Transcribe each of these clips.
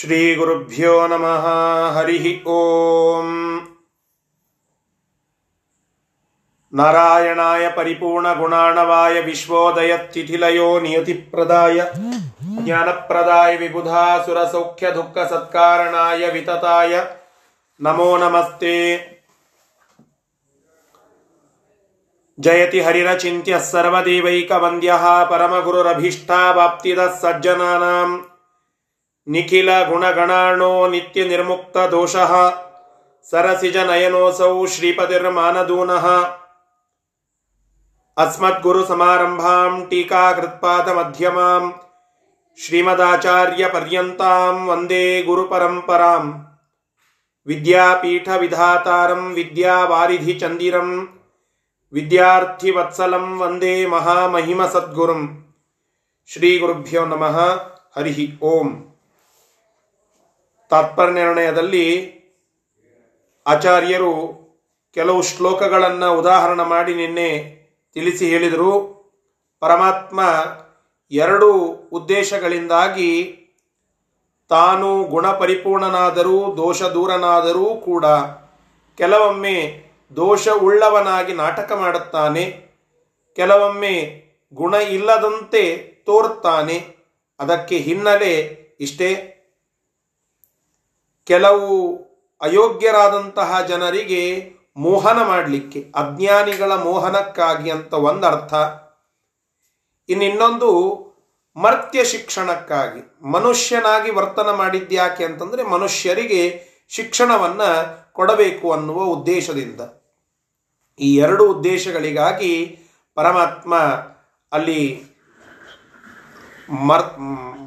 श्रीगुरुभ्यो नमः। हरिः ॐ नारायणाय परिपूर्णगुणाणवाय विश्वोदयतिथिलयो नियतिप्रदाय, ज्ञानप्रदाय विबुधासुरसौख्यदुःखसत्कारणाय वितताय, नमो नमस्ते। जयति हरिरचिन्त्यः सर्वदेवैकवन्द्यः, परमगुरुरभीष्टावाप्तिदः सज्जनानाम्। ನಿಖಿಲ ಗುಣಗಣಾಣೋ ನಿತ್ಯ ನಿರ್ಮುಕ್ತ ದೋಷಃ ಸರಸಿಜ ನಯನೋಸೌ ಶ್ರೀಪತಿರ್ಮಾನದೂನಃ. ಅಸ್ಮದ್ಗುರು ಸಮಾರಂಭಾಂ ಟೀಕಾಕೃತ್ಪಾದ ಮಧ್ಯಮಾಂ ಶ್ರೀಮದಾಚಾರ್ಯ ಪರ್ಯಂತಾಂ ವಂದೇ ಗುರು ಪರಂಪರಾಂ ವಿದ್ಯಾಪೀಠ ವಿಧಾತಾರಂ ವಿದ್ಯಾವಾರಿಧಿ ಚಂದಿರಂ ವಿದ್ಯಾರ್ಥಿ ವತ್ಸಲಂ ವಂದೇ ಮಹಾಮಹಿಮ ಸದ್ಗುರುಂ. ಶ್ರೀ ಗುರುಭ್ಯೋ ನಮಃ. ಹರಿ ಓಂ. ನಿರ್ಣಯದಲ್ಲಿ ಆಚಾರ್ಯರು ಕೆಲವು ಶ್ಲೋಕಗಳನ್ನು ಉದಾಹರಣೆ ಮಾಡಿ ನಿನ್ನೆ ತಿಳಿಸಿ ಹೇಳಿದರು. ಪರಮಾತ್ಮ ಎರಡು ಉದ್ದೇಶಗಳಿಂದಾಗಿ ತಾನು ಗುಣಪರಿಪೂರ್ಣನಾದರೂ ದೋಷ ದೂರನಾದರೂ ಕೂಡ ಕೆಲವೊಮ್ಮೆ ದೋಷ ಉಳ್ಳವನಾಗಿ ನಾಟಕ ಮಾಡುತ್ತಾನೆ, ಕೆಲವೊಮ್ಮೆ ಗುಣ ಇಲ್ಲದಂತೆ ತೋರುತ್ತಾನೆ. ಅದಕ್ಕೆ ಹಿನ್ನೆಲೆ ಇಷ್ಟೇ. ಕೆಲವು ಅಯೋಗ್ಯರಾದಂತಹ ಜನರಿಗೆ ಮೋಹನ ಮಾಡಲಿಕ್ಕೆ, ಅಜ್ಞಾನಿಗಳ ಮೋಹನಕ್ಕಾಗಿ ಅಂತ ಒಂದರ್ಥ. ಇನ್ನಿನ್ನೊಂದು ಮರ್ತ್ಯ ಶಿಕ್ಷಣಕ್ಕಾಗಿ, ಮನುಷ್ಯನಾಗಿ ವರ್ತನ ಮಾಡಿದ್ಯಾಕೆ ಅಂತಂದರೆ ಮನುಷ್ಯರಿಗೆ ಶಿಕ್ಷಣವನ್ನು ಕೊಡಬೇಕು ಅನ್ನುವ ಉದ್ದೇಶದಿಂದ. ಈ ಎರಡು ಉದ್ದೇಶಗಳಿಗಾಗಿ ಪರಮಾತ್ಮ ಅಲ್ಲಿ ಮರ್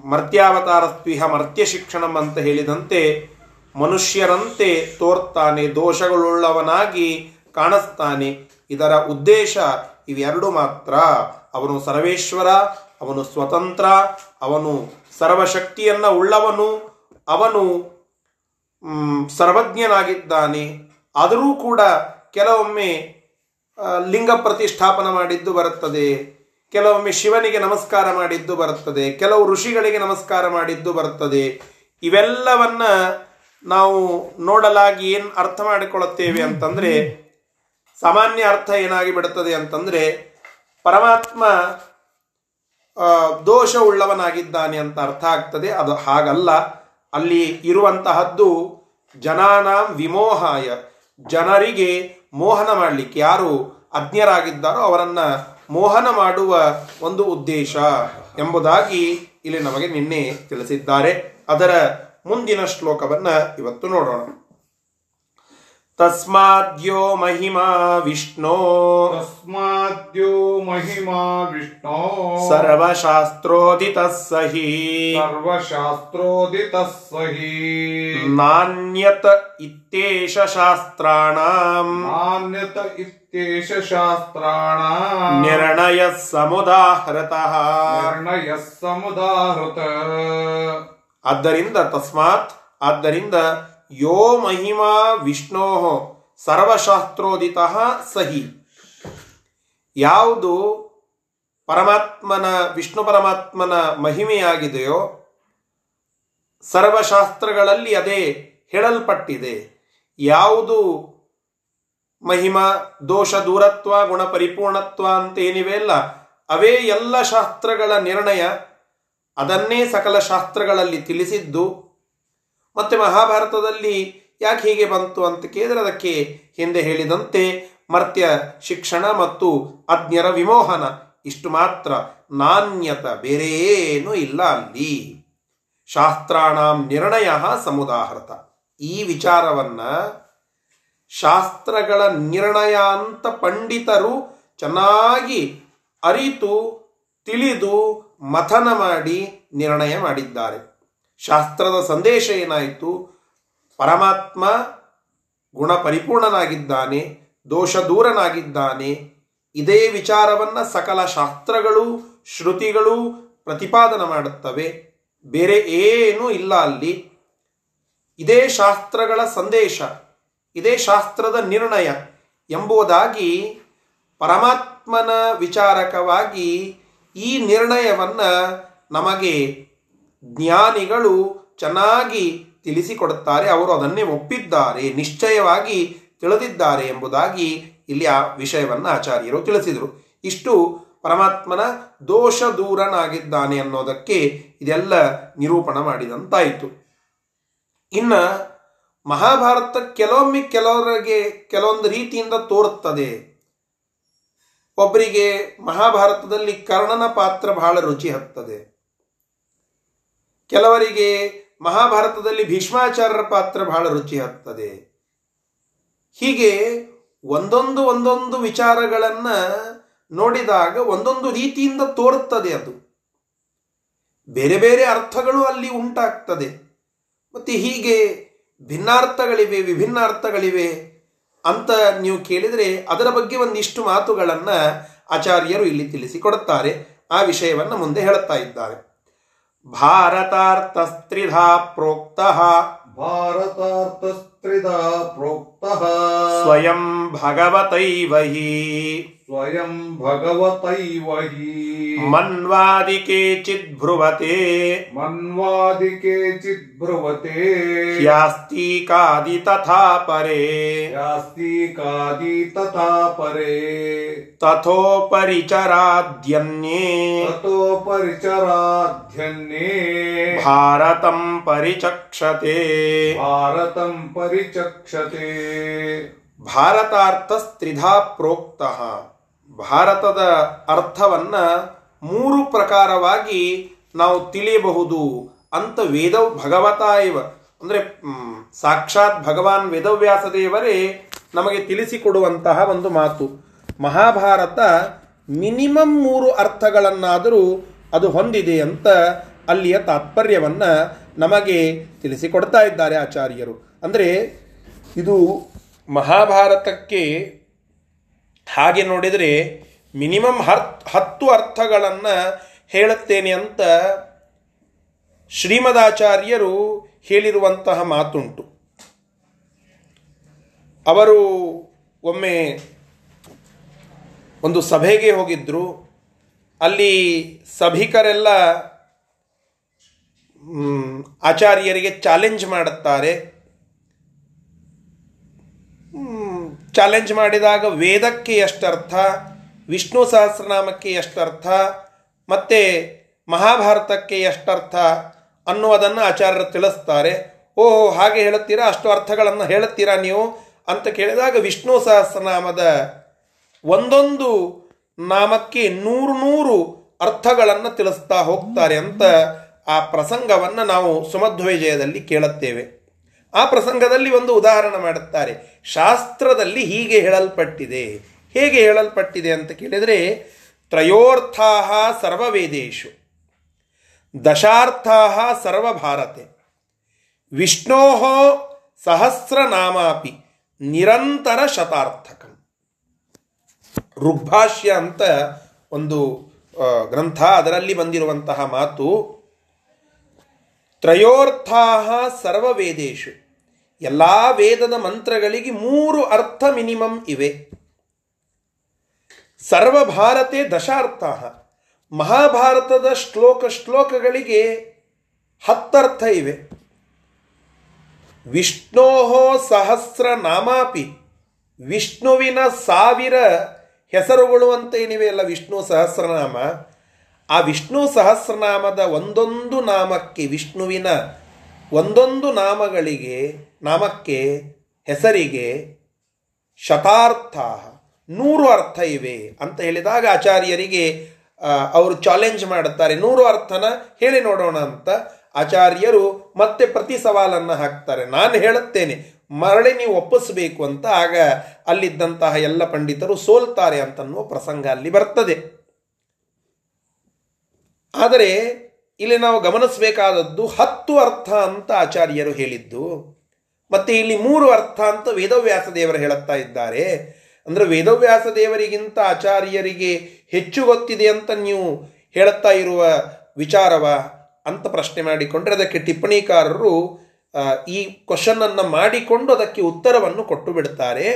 ಮರ್ತ್ಯಾವತಾರ ಸ್ವೀಹ ಮರ್ತ್ಯ ಶಿಕ್ಷಣಂ ಅಂತ ಹೇಳಿದಂತೆ ಮನುಷ್ಯರಂತೆ ತೋರ್ತಾನೆ, ದೋಷಗಳುಳ್ಳವನಾಗಿ ಕಾಣಿಸ್ತಾನೆ ಇದರ ಉದ್ದೇಶ ಇವೆರಡು ಮಾತ್ರ. ಅವನು ಸರ್ವೇಶ್ವರ, ಅವನು ಸ್ವತಂತ್ರ, ಅವನು ಸರ್ವಶಕ್ತಿಯನ್ನ ಉಳ್ಳವನು, ಅವನು ಸರ್ವಜ್ಞನಾಗಿದ್ದಾನೆ. ಆದರೂ ಕೂಡ ಕೆಲವೊಮ್ಮೆ ಲಿಂಗ ಪ್ರತಿಷ್ಠಾಪನ ಮಾಡಿದ್ದು ಬರುತ್ತದೆ. ಕೆಲವೊಮ್ಮೆ ಶಿವನಿಗೆ ನಮಸ್ಕಾರ ಮಾಡಿದ್ದು ಬರುತ್ತದೆ. ಕೆಲವು ಋಷಿಗಳಿಗೆ ನಮಸ್ಕಾರ ಮಾಡಿದ್ದು ಬರುತ್ತದೆ. ಇವೆಲ್ಲವನ್ನ ನಾವು ನೋಡಲಾಗಿ ಏನು ಅರ್ಥ ಮಾಡಿಕೊಳ್ಳುತ್ತೇವೆ ಅಂತಂದ್ರೆ, ಸಾಮಾನ್ಯ ಅರ್ಥ ಏನಾಗಿ ಬಿಡುತ್ತದೆ ಅಂತಂದ್ರೆ, ಪರಮಾತ್ಮ ದೋಷ ಉಳ್ಳವನಾಗಿದ್ದಾನೆ ಅಂತ ಅರ್ಥ ಆಗ್ತದೆ. ಅದು ಹಾಗಲ್ಲ. ಅಲ್ಲಿ ಇರುವಂತಹದ್ದು ಜನಾನಾಂ ವಿಮೋಹಾಯ. ಜನರಿಗೆ ಮೋಹನ ಮಾಡಲಿಕ್ಕೆ ಯಾರು ಅಜ್ಞರಾಗಿದ್ದಾರೋ ಅವರನ್ನು ಮೋಹನ ಮಾಡುವ ಒಂದು ಉದ್ದೇಶ ಎಂಬುದಾಗಿ ಇಲ್ಲಿ ನಮಗೆ ನಿನ್ನೆ ತಿಳಿಸಿದ್ದಾರೆ. ಅದರ ಮುಂದಿನ ಶ್ಲೋಕವನ್ನ ಇವತ್ತು ನೋಡೋಣ. ತಸ್ಮಾದ್ಯೋ ಮಹಿಮಾ ವಿಷ್ಣೋ. ತಸ್ಮಾದ್ಯೋ ಮಹಿಮಾ ವಿಷ್ಣೋ. ಸರ್ವಶಾಸ್ತ್ರೋದಿತ ಸಹಿ. ಸರ್ವಶಾಸ್ತ್ರೋದಿತ ಸಹಿ. ನಾಣ್ಯತ ಇತ್ಯೇಷ ಶಾಸ್ತ್ರಾಣಾಂ. ನಾಣ್ಯತ ಇತ್ಯೇಷ ಶಾಸ್ತ್ರಾಣ. ನಿರ್ಣಯ ಸಮುದಾಹೃತಃ. ನಿರ್ಣಯ ಸಮುದಾಹೃತ. ಆದ್ದರಿಂದ ತಸ್ಮಾತ್, ಆದ್ದರಿಂದ ಯೋ ಮಹಿಮಾ ವಿಷ್ಣೋ ಸರ್ವಶಾಸ್ತ್ರೋದಿತ ಸಹಿ. ಯಾವುದು ಪರಮಾತ್ಮನ, ವಿಷ್ಣು ಪರಮಾತ್ಮನ ಮಹಿಮೆಯಾಗಿದೆಯೋ, ಸರ್ವಶಾಸ್ತ್ರಗಳಲ್ಲಿ ಅದೇ ಹೇಳಲ್ಪಟ್ಟಿದೆ. ಯಾವುದು ಮಹಿಮಾ, ದೋಷ, ದೂರತ್ವ ಗುಣ ಪರಿಪೂರ್ಣತ್ವ ಅಂತ ಏನಿವೆ ಅಲ್ಲ, ಅವೇ ಎಲ್ಲ ಶಾಸ್ತ್ರಗಳ ನಿರ್ಣಯ ಅದನ್ನೇ ಸಕಲ ಶಾಸ್ತ್ರಗಳಲ್ಲಿ ತಿಳಿಸಿದ್ದು. ಮತ್ತೆ ಮಹಾಭಾರತದಲ್ಲಿ ಯಾಕೆ ಹೀಗೆ ಬಂತು ಅಂತ ಕೇಳಿದರೆ ಅದಕ್ಕೆ ಹಿಂದೆ ಹೇಳಿದಂತೆ ಮರ್ತ್ಯ ಶಿಕ್ಷಣ ಮತ್ತು ಅಜ್ಞರ ವಿಮೋಹನ. ಇಷ್ಟು ಮಾತ್ರ. ನಾಣ್ಯತ ಬೇರೇನೂ ಇಲ್ಲ ಅಲ್ಲಿ. ಶಾಸ್ತ್ರಾಣಾಂ ನಿರ್ಣಯ ಸಮುದಾಹೃತ. ಈ ವಿಚಾರವನ್ನ ಶಾಸ್ತ್ರಗಳ ನಿರ್ಣಯ ಅಂತ ಪಂಡಿತರು ಚೆನ್ನಾಗಿ ಅರಿತು, ತಿಳಿದು ಮಥನ ಮಾಡಿ ನಿರ್ಣಯ ಮಾಡಿದ್ದಾರೆ. ಶಾಸ್ತ್ರದ ಸಂದೇಶ ಏನಾಯಿತು? ಪರಮಾತ್ಮ ಗುಣ ಪರಿಪೂರ್ಣನಾಗಿದ್ದಾನೆ ದೋಷ ದೂರನಾಗಿದ್ದಾನೆ ಇದೇ ವಿಚಾರವನ್ನ ಸಕಲ ಶಾಸ್ತ್ರಗಳು, ಶ್ರುತಿಗಳು ಪ್ರತಿಪಾದನ ಮಾಡುತ್ತವೆ. ಬೇರೆ ಏನೂ ಇಲ್ಲ ಅಲ್ಲಿ. ಇದೇ ಶಾಸ್ತ್ರಗಳ ಸಂದೇಶ, ಇದೇ ಶಾಸ್ತ್ರದ ನಿರ್ಣಯ ಎಂಬುದಾಗಿ ಪರಮಾತ್ಮನ ವಿಚಾರಕವಾಗಿ ಈ ನಿರ್ಣಯವನ್ನ ನಮಗೆ ಜ್ಞಾನಿಗಳು ಚೆನ್ನಾಗಿ ತಿಳಿಸಿಕೊಡುತ್ತಾರೆ. ಅವರು ಅದನ್ನೇ ಒಪ್ಪಿದ್ದಾರೆ, ನಿಶ್ಚಯವಾಗಿ ತಿಳಿದಿದ್ದಾರೆ ಎಂಬುದಾಗಿ ಇಲ್ಲಿ ಆ ವಿಷಯವನ್ನು ಆಚಾರ್ಯರು ತಿಳಿಸಿದರು. ಇಷ್ಟು ಪರಮಾತ್ಮನ ದೋಷ ದೂರನಾಗಿದ್ದಾನೆ ಅನ್ನೋದಕ್ಕೆ ಇದೆಲ್ಲ ನಿರೂಪಣ ಮಾಡಿದಂತಾಯಿತು. ಇನ್ನ ಮಹಾಭಾರತ ಕೆಲವೊಮ್ಮೆ ಕೆಲವರಿಗೆ, ಕೆಲವೊಂದು ರೀತಿಯಿಂದ ತೋರುತ್ತದೆ. ಒಬ್ಬರಿಗೆ ಮಹಾಭಾರತದಲ್ಲಿ ಕರ್ಣನ ಪಾತ್ರ ಬಹಳ ರುಚಿ ಹತ್ತದೆ. ಕೆಲವರಿಗೆ ಮಹಾಭಾರತದಲ್ಲಿ ಭೀಷ್ಮಾಚಾರ್ಯರ ಪಾತ್ರ ಬಹಳ ರುಚಿ ಹತ್ತದೆ. ಹೀಗೆ ಒಂದೊಂದು ಒಂದೊಂದು ವಿಚಾರಗಳನ್ನು ನೋಡಿದಾಗ ಒಂದೊಂದು ರೀತಿಯಿಂದ ತೋರುತ್ತದೆ ಅದು. ಬೇರೆ ಬೇರೆ ಅರ್ಥಗಳು ಅಲ್ಲಿ ಉಂಟಾಗ್ತದೆ. ಮತ್ತು ಹೀಗೆ ಭಿನ್ನಾರ್ಥಗಳಿವೆ ವಿಭಿನ್ನ ಅರ್ಥಗಳಿವೆ ಅಂತ ನೀವು ಕೇಳಿದರೆ ಅದರ ಬಗ್ಗೆ ಒಂದಿಷ್ಟು ಮಾತುಗಳನ್ನು ಆಚಾರ್ಯರು ಇಲ್ಲಿ ತಿಳಿಸಿಕೊಡುತ್ತಾರೆ. ಆ ವಿಷಯವನ್ನು ಮುಂದೆ ಹೇಳುತ್ತಾ ಇದ್ದಾರೆ. ಭಾರತಾರ್ಥಸ್ತ್ರಿಧ ಪ್ರೋಕ್ತ. ಭಾರತಾರ್ಥಸ್ತ್ರಿಧ ಪ್ರೋಕ್ತ. ಸ್ವಯಂ ಭಗವತೈವಹಿ स्वयं भगवतैव हि। मन्वादि केचिद्ब्रुवते मन्वादि केचिद्ब्रुवते ह्यास्तीकादि तथा परे। ह्यास्तीकादि तथा परे। तथोपरिचराद्यन्ये। तथोपरिचराद्यन्ये। भारतं परिचक्षते। भारतं परिचक्षते। भारतार्थस्त्रिधा प्रोक्तः। ಭಾರತದ ಅರ್ಥವನ್ನ ಮೂರು ಪ್ರಕಾರವಾಗಿ ನಾವು ತಿಳಿಯಬಹುದು ಅಂತ ವೇದ ಭಗವತ ಇವ. ಅಂದ್ರೆ ಸಾಕ್ಷಾತ್ ಭಗವಾನ್ ವೇದವ್ಯಾಸ ದೇವರೇ ನಮಗೆ ತಿಳಿಸಿಕೊಡುವಂತಹ ಒಂದು ಮಾತು. ಮಹಾಭಾರತ ಮಿನಿಮಮ್ ಮೂರು ಅರ್ಥಗಳನ್ನಾದರೂ ಅದು ಹೊಂದಿದೆ ಅಂತ ಅಲ್ಲಿಯ ತಾತ್ಪರ್ಯವನ್ನ ನಮಗೆ ತಿಳಿಸಿಕೊಡ್ತಾ ಇದ್ದಾರೆ ಆಚಾರ್ಯರು. ಅಂದರೆ, ಇದು ಮಹಾಭಾರತಕ್ಕೆ ಹಾಗೆ ನೋಡಿದರೆ ಮಿನಿಮಮ್ ಹರ್ ಹತ್ತು ಅರ್ಥಗಳನ್ನು ಹೇಳುತ್ತೇನೆ ಅಂತ ಶ್ರೀಮದಾಚಾರ್ಯರು ಹೇಳಿರುವಂತಹ ಮಾತುಂಟು. ಅವರು ಒಮ್ಮೆ ಒಂದು ಸಭೆಗೆ ಹೋಗಿದ್ದರು ಅಲ್ಲಿ ಸಭಿಕರೆಲ್ಲ ಆಚಾರ್ಯರಿಗೆ ಚಾಲೆಂಜ್ ಮಾಡುತ್ತಾರೆ. ಚಾಲೆಂಜ್ ಮಾಡಿದಾಗ ವೇದಕ್ಕೆ ಎಷ್ಟರ್ಥ, ವಿಷ್ಣು ಸಹಸ್ರನಾಮಕ್ಕೆ ಎಷ್ಟರ್ಥ, ಮತ್ತು ಮಹಾಭಾರತಕ್ಕೆ ಎಷ್ಟರ್ಥ ಅನ್ನುವುದನ್ನು ಆಚಾರ್ಯರು ತಿಳಿಸ್ತಾರೆ. ಓಹೋ, ಹಾಗೆ ಹೇಳುತ್ತೀರಾ? ಅಷ್ಟು ಅರ್ಥಗಳನ್ನು ಹೇಳುತ್ತೀರಾ ನೀವು? ಅಂತ ಕೇಳಿದಾಗ ವಿಷ್ಣು ಸಹಸ್ರನಾಮದ ಒಂದೊಂದು ನಾಮಕ್ಕೆ ನೂರು ನೂರು ಅರ್ಥಗಳನ್ನು ತಿಳಿಸ್ತಾ ಹೋಗ್ತಾರೆ ಅಂತ ಆ ಪ್ರಸಂಗವನ್ನು ನಾವು ಸುಮಧ್ವವಿಜಯದಲ್ಲಿ ಕೇಳುತ್ತೇವೆ. ಆ ಪ್ರಸಂಗದಲ್ಲಿ ಒಂದು ಉದಾಹರಣೆ ಮಾಡುತ್ತಾರೆ. ಶಾಸ್ತ್ರದಲ್ಲಿ ಹೀಗೆ ಹೇಳಲ್ಪಟ್ಟಿದೆ. ಹೇಗೆ ಹೇಳಲ್ಪಟ್ಟಿದೆ ಅಂತ ಕೇಳಿದರೆ ತ್ರಯೋರ್ಥಾ ಸರ್ವವೇದೇಶು ದಶಾರ್ಥಾ ಸರ್ವಭಾರತೆ. ವಿಷ್ಣೋ ಸಹಸ್ರನಾಮಾಪಿ ನಿರಂತರ ಶತಾರ್ಥಕಂ. ಋಗ್ಭಾಷ್ಯ ಅಂತ ಒಂದು ಗ್ರಂಥ ಅದರಲ್ಲಿ ಬಂದಿರುವಂತಹ ಮಾತು ತ್ರಯೋರ್ಥಾ ಸರ್ವವೇದೇಶು ಎಲ್ಲ ವೇದದ ಮಂತ್ರಗಳಿಗೆ ಮೂರು ಅರ್ಥ ಮಿನಿಮಮ್ ಇವೆ. ಸರ್ವಭಾರತೆ ದಶಾರ್ಥ ಮಹಾಭಾರತದ ಶ್ಲೋಕ ಶ್ಲೋಕಗಳಿಗೆ ಹತ್ತರ್ಥ ಇವೆ. ವಿಷ್ಣೋ ಸಹಸ್ರ ನಾಮಾಪಿ. ವಿಷ್ಣುವಿನ ಸಾವಿರ ಹೆಸರುಗಳು ಅಂತ ಏನಿವೆ ಅಲ್ಲ ವಿಷ್ಣು ಸಹಸ್ರನಾಮ. ಆ ವಿಷ್ಣು ಸಹಸ್ರನಾಮದ ಒಂದೊಂದು ನಾಮಕ್ಕೆ, ವಿಷ್ಣುವಿನ ಒಂದೊಂದು ನಾಮಗಳಿಗೆ, ನಾಮಕ್ಕೆ ಹೆಸರಿಗೆ ಶತಾರ್ಥ ನೂರು ಅರ್ಥ ಇವೆ ಅಂತ ಹೇಳಿದಾಗ ಆಚಾರ್ಯರಿಗೆ ಅವರು ಚಾಲೆಂಜ್ ಮಾಡುತ್ತಾರೆ. ನೂರು ಅರ್ಥನ ಹೇಳಿ ನೋಡೋಣ ಅಂತ ಆಚಾರ್ಯರು ಮತ್ತೆ ಪ್ರತಿ ಸವಾಲನ್ನು ಹಾಕ್ತಾರೆ. ನಾನು ಹೇಳುತ್ತೇನೆ, ಮರಳಿ ನೀವು ಒಪ್ಪಿಸಬೇಕು ಅಂತ ಆಗ ಅಲ್ಲಿದ್ದಂತಹ ಎಲ್ಲ ಪಂಡಿತರು ಸೋಲ್ತಾರೆ ಅಂತನ್ನುವ ಪ್ರಸಂಗ ಅಲ್ಲಿ ಬರ್ತದೆ. ಆದರೆ ಇಲ್ಲಿ ನಾವು ಗಮನಿಸಬೇಕಾದದ್ದು ಹತ್ತು ಅರ್ಥ ಅಂತ ಆಚಾರ್ಯರು ಹೇಳಿದ್ದು. ಮತ್ತು ಇಲ್ಲಿ ಮೂರು ಅರ್ಥ ಅಂತ ವೇದವ್ಯಾಸ ದೇವರು ಹೇಳುತ್ತಾ ಇದ್ದಾರೆ. ಅಂದರೆ ವೇದವ್ಯಾಸ ದೇವರಿಗಿಂತ ಆಚಾರ್ಯರಿಗೆ ಹೆಚ್ಚು ಗೊತ್ತಿದೆ ಅಂತ ನೀವು ಹೇಳುತ್ತಾ ಇರುವ ವಿಚಾರವ ಅಂತ ಪ್ರಶ್ನೆ ಮಾಡಿಕೊಂಡ್ರೆ ಅದಕ್ಕೆ ಟಿಪ್ಪಣಿಕಾರರು ಈ ಕ್ವಶನನ್ನು ಮಾಡಿಕೊಂಡು ಅದಕ್ಕೆ ಉತ್ತರವನ್ನು ಕೊಟ್ಟು ಬಿಡ್ತಾರೆ.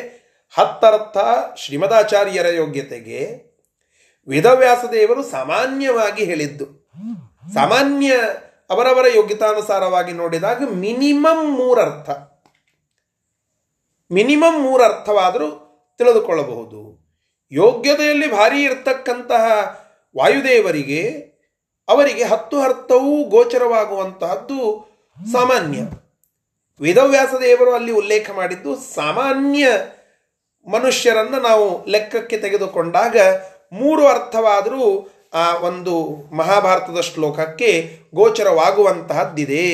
ಹತ್ತರ್ಥ ಶ್ರೀಮದಾಚಾರ್ಯರ ಯೋಗ್ಯತೆಗೆ. ವೇದವ್ಯಾಸ ದೇವರು ಸಾಮಾನ್ಯವಾಗಿ ಹೇಳಿದ್ದು. ಸಾಮಾನ್ಯ ಅವರವರ ಯೋಗ್ಯತಾನುಸಾರವಾಗಿ ನೋಡಿದಾಗ ಮಿನಿಮಮ್ ಮೂರರ್ಥ. ಮಿನಿಮಮ್ ಮೂರರ್ಥವಾದರೂ ತಿಳಿದುಕೊಳ್ಳಬಹುದು. ಯೋಗ್ಯತೆಯಲ್ಲಿ ಭಾರಿ ಇರತಕ್ಕಂತಹ ವಾಯುದೇವರಿಗೆ ಅವರಿಗೆ ಹತ್ತು ಅರ್ಥವೂ ಗೋಚರವಾಗುವಂತಹದ್ದು ಸಾಮಾನ್ಯ. ವೇದವ್ಯಾಸ ದೇವರು ಅಲ್ಲಿ ಉಲ್ಲೇಖ ಮಾಡಿದ್ದು ಸಾಮಾನ್ಯ ಮನುಷ್ಯರನ್ನು ನಾವು ಲೆಕ್ಕಕ್ಕೆ ತೆಗೆದುಕೊಂಡಾಗ ಮೂರು ಅರ್ಥವಾದರೂ, ಆ, ಒಂದು ಮಹಾಭಾರತದ ಶ್ಲೋಕಕ್ಕೆ ಗೋಚರವಾಗುವಂತಹದ್ದಿದೆ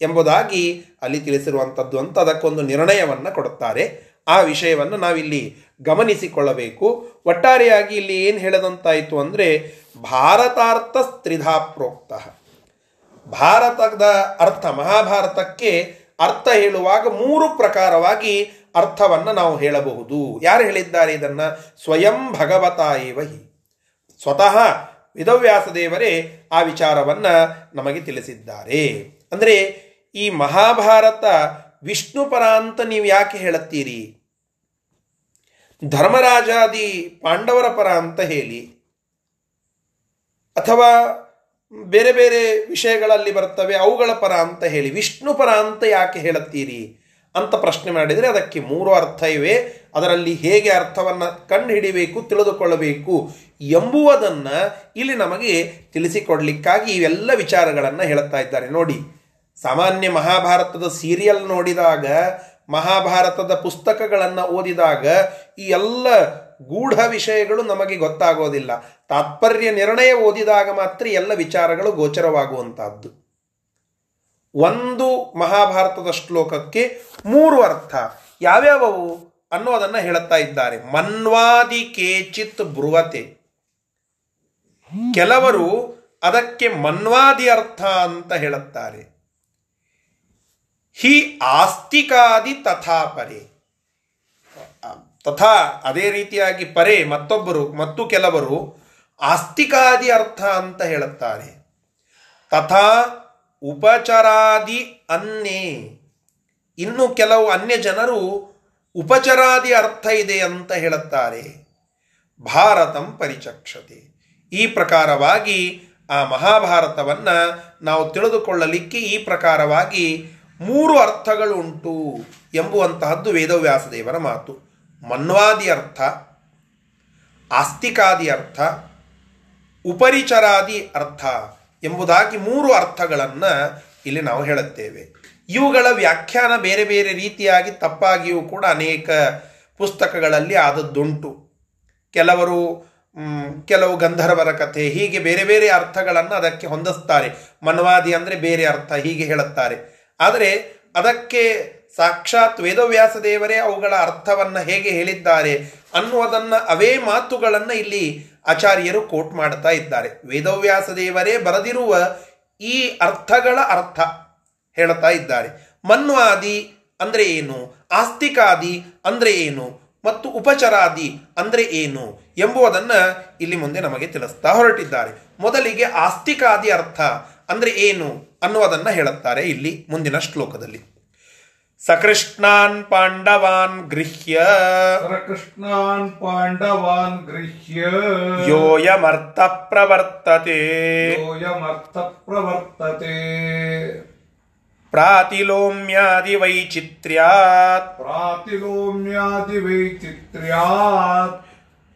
ಎಂಬುದಾಗಿ ಅಲ್ಲಿ ತಿಳಿಸಿರುವಂಥದ್ದು ಅಂತ ಅದಕ್ಕೊಂದು ನಿರ್ಣಯವನ್ನು ಕೊಡುತ್ತಾರೆ. ಆ ವಿಷಯವನ್ನು ನಾವಿಲ್ಲಿ ಗಮನಿಸಿಕೊಳ್ಳಬೇಕು. ಒಟ್ಟಾರೆಯಾಗಿ ಇಲ್ಲಿ ಏನು ಹೇಳದಂತಾಯಿತು ಅಂದರೆ, ಭಾರತಾರ್ಥ ಸ್ತ್ರಿಧಾ ಪ್ರೋಕ್ತ ಭಾರತದ ಅರ್ಥ ಮಹಾಭಾರತಕ್ಕೆ ಅರ್ಥ ಹೇಳುವಾಗ ಮೂರು ಪ್ರಕಾರವಾಗಿ ಅರ್ಥವನ್ನು ನಾವು ಹೇಳಬಹುದು. ಯಾರು ಹೇಳಿದ್ದಾರೆ ಇದನ್ನು? ಸ್ವಯಂ ಭಗವತ ಏವ ಹಿ. ಸ್ವತಃ ವೇದವ್ಯಾಸ ದೇವರೇ ಆ ವಿಚಾರವನ್ನು ನಮಗೆ ತಿಳಿಸಿದ್ದಾರೆ. ಅಂದರೆ ಈ ಮಹಾಭಾರತ ವಿಷ್ಣು ಪರ ಅಂತ ನೀವು ಯಾಕೆ ಹೇಳುತ್ತೀರಿ? ಧರ್ಮರಾಜಾದಿ ಪಾಂಡವರ ಪರ ಅಂತ ಹೇಳಿ. ಅಥವಾ ಬೇರೆ ಬೇರೆ ವಿಷಯಗಳಲ್ಲಿ ಬರ್ತವೆ ಅವುಗಳ ಪರ ಅಂತ ಹೇಳಿ, ವಿಷ್ಣು ಪರ ಅಂತ ಯಾಕೆ ಹೇಳುತ್ತೀರಿ ಅಂತ ಪ್ರಶ್ನೆ ಮಾಡಿದರೆ ಅದಕ್ಕೆ ಮೂರು ಅರ್ಥ ಇವೆ. ಅದರಲ್ಲಿ ಹೇಗೆ ಅರ್ಥವನ್ನು ಕಂಡುಹಿಡಿಬೇಕು, ತಿಳಿದುಕೊಳ್ಳಬೇಕು ಎಂಬುವುದನ್ನು ಇಲ್ಲಿ ನಮಗೆ ತಿಳಿಸಿಕೊಡ್ಲಿಕ್ಕಾಗಿ ಇವೆಲ್ಲ ವಿಚಾರಗಳನ್ನು ಹೇಳುತ್ತಾ ಇದ್ದಾರೆ. ನೋಡಿ, ಸಾಮಾನ್ಯ ಮಹಾಭಾರತದ ಸೀರಿಯಲ್ ನೋಡಿದಾಗ, ಮಹಾಭಾರತದ ಪುಸ್ತಕಗಳನ್ನು ಓದಿದಾಗ ಈ ಎಲ್ಲ ಗೂಢ ವಿಷಯಗಳು ನಮಗೆ ಗೊತ್ತಾಗೋದಿಲ್ಲ. ತಾತ್ಪರ್ಯ ನಿರ್ಣಯ ಓದಿದಾಗ ಮಾತ್ರ ಎಲ್ಲ ವಿಚಾರಗಳು ಗೋಚರವಾಗುವಂತಹದ್ದು. ಒಂದು ಮಹಾಭಾರತದ ಶ್ಲೋಕಕ್ಕೆ ಮೂರು ಅರ್ಥ. ಯಾವ್ಯಾವವು? ಅನ್ನೋದನ್ನು ಹೇಳುತ್ತಾ ಇದ್ದಾರೆ. ಮನ್ವಾದಿ ಕೇಚಿತ್ ಬ್ರುವತೆ. ಕೆಲವರು ಅದಕ್ಕೆ ಮನ್ವಾದಿ ಅರ್ಥ ಅಂತ ಹೇಳುತ್ತಾರೆ. ಹಿ ಆಸ್ತಿಕಾದಿ ತಥಾ ಪರೆ ತಥಾ ಅದೇ ರೀತಿಯಾಗಿ ಪರೆ ಮತ್ತೊಬ್ಬರು ಮತ್ತು ಕೆಲವರು ಆಸ್ತಿಕಾದಿ ಅರ್ಥ ಅಂತ ಹೇಳುತ್ತಾರೆ. ತಥಾ ಉಪಚರಾದಿ ಅನ್ನೇ. ಇನ್ನು ಕೆಲವು ಅನ್ಯ ಜನರು ಉಪಚರಾದಿ ಅರ್ಥ ಇದೆ ಅಂತ ಹೇಳುತ್ತಾರೆ. ಭಾರತಂ ಪರಿಚಕ್ಷತೆ. ಈ ಪ್ರಕಾರವಾಗಿ ಆ ಮಹಾಭಾರತವನ್ನು ನಾವು ತಿಳಿದುಕೊಳ್ಳಲಿಕ್ಕೆ ಈ ಪ್ರಕಾರವಾಗಿ ಮೂರು ಅರ್ಥಗಳುಂಟು ಎಂಬುವಂತಹದ್ದು ವೇದವ್ಯಾಸದೇವರ ಮಾತು. ಮನ್ವಾದಿ ಅರ್ಥ ಆಸ್ತಿಕಾದಿ ಅರ್ಥ ಉಪರಿಚರಾದಿ ಅರ್ಥ ಎಂಬುದಾಗಿ ಮೂರು ಅರ್ಥಗಳನ್ನು ಇಲ್ಲಿ ನಾವು ಹೇಳುತ್ತೇವೆ. ಇವುಗಳ ವ್ಯಾಖ್ಯಾನ ಬೇರೆ ಬೇರೆ ರೀತಿಯಾಗಿ ತಪ್ಪಾಗಿಯೂ ಕೂಡ ಅನೇಕ ಪುಸ್ತಕಗಳಲ್ಲಿ ಆದದ್ದುಂಟು. ಕೆಲವರು ಕೆಲವು ಗಂಧರ್ವರ ಕಥೆ ಹೀಗೆ ಬೇರೆ ಬೇರೆ ಅರ್ಥಗಳನ್ನು ಅದಕ್ಕೆ ಹೊಂದಿಸ್ತಾರೆ. ಮನ್ವಾದಿ ಅಂದರೆ ಬೇರೆ ಅರ್ಥ ಹೀಗೆ ಹೇಳುತ್ತಾರೆ. ಆದರೆ ಅದಕ್ಕೆ ಸಾಕ್ಷಾತ್ ವೇದವ್ಯಾಸ ದೇವರೇ ಅವುಗಳ ಅರ್ಥವನ್ನು ಹೇಗೆ ಹೇಳಿದ್ದಾರೆ ಅನ್ನುವುದನ್ನು ಅವೇ ಮಾತುಗಳನ್ನು ಇಲ್ಲಿ ಆಚಾರ್ಯರು ಕೋಟ್ ಮಾಡ್ತಾ ಇದ್ದಾರೆ. ವೇದವ್ಯಾಸ ದೇವರೇ ಬರೆದಿರುವ ಈ ಅರ್ಥಗಳ ಅರ್ಥ ಹೇಳ್ತಾ ಇದ್ದಾರೆ. ಮನ್ವಾದಿ ಅಂದರೆ ಏನು? ಆಸ್ತಿಕಾದಿ ಅಂದರೆ ಏನು? ಮತ್ತು ಉಪಚರಾದಿ ಅಂದರೆ ಏನು? ಎಂಬುದನ್ನು ಇಲ್ಲಿ ಮುಂದೆ ನಮಗೆ ತಿಳಿಸ್ತಾ ಹೊರಟಿದ್ದಾರೆ. ಮೊದಲಿಗೆ ಆಸ್ತಿಕಾದಿ ಅರ್ಥ ಅಂದರೆ ಏನು ಅನ್ನುವುದನ್ನು ಹೇಳುತ್ತಾರೆ ಇಲ್ಲಿ ಮುಂದಿನ ಶ್ಲೋಕದಲ್ಲಿ. ಸಕೃಷ್ಣಾನ್ ಪಾಂಡವಾನ್ ಗೃಹ್ಯ. ಸಕೃಷ್ಣಾನ್ ಪಾಂಡವಾನ್ ಗೃಹ್ಯ. ಯೋಯಮರ್ಥ ಪ್ರವರ್ತತೆ ಯೋಯಮರ್ಥ ಪ್ರವರ್ತತೆ ಪ್ರಾತಿಲೋಮ್ಯಾದಿ ವೈಚಿತ್ರ್ಯಾತ್ ಪ್ರಾತಿಲೋಮ್ಯಾದಿ ವೈಚಿತ್ರ್ಯಾತ್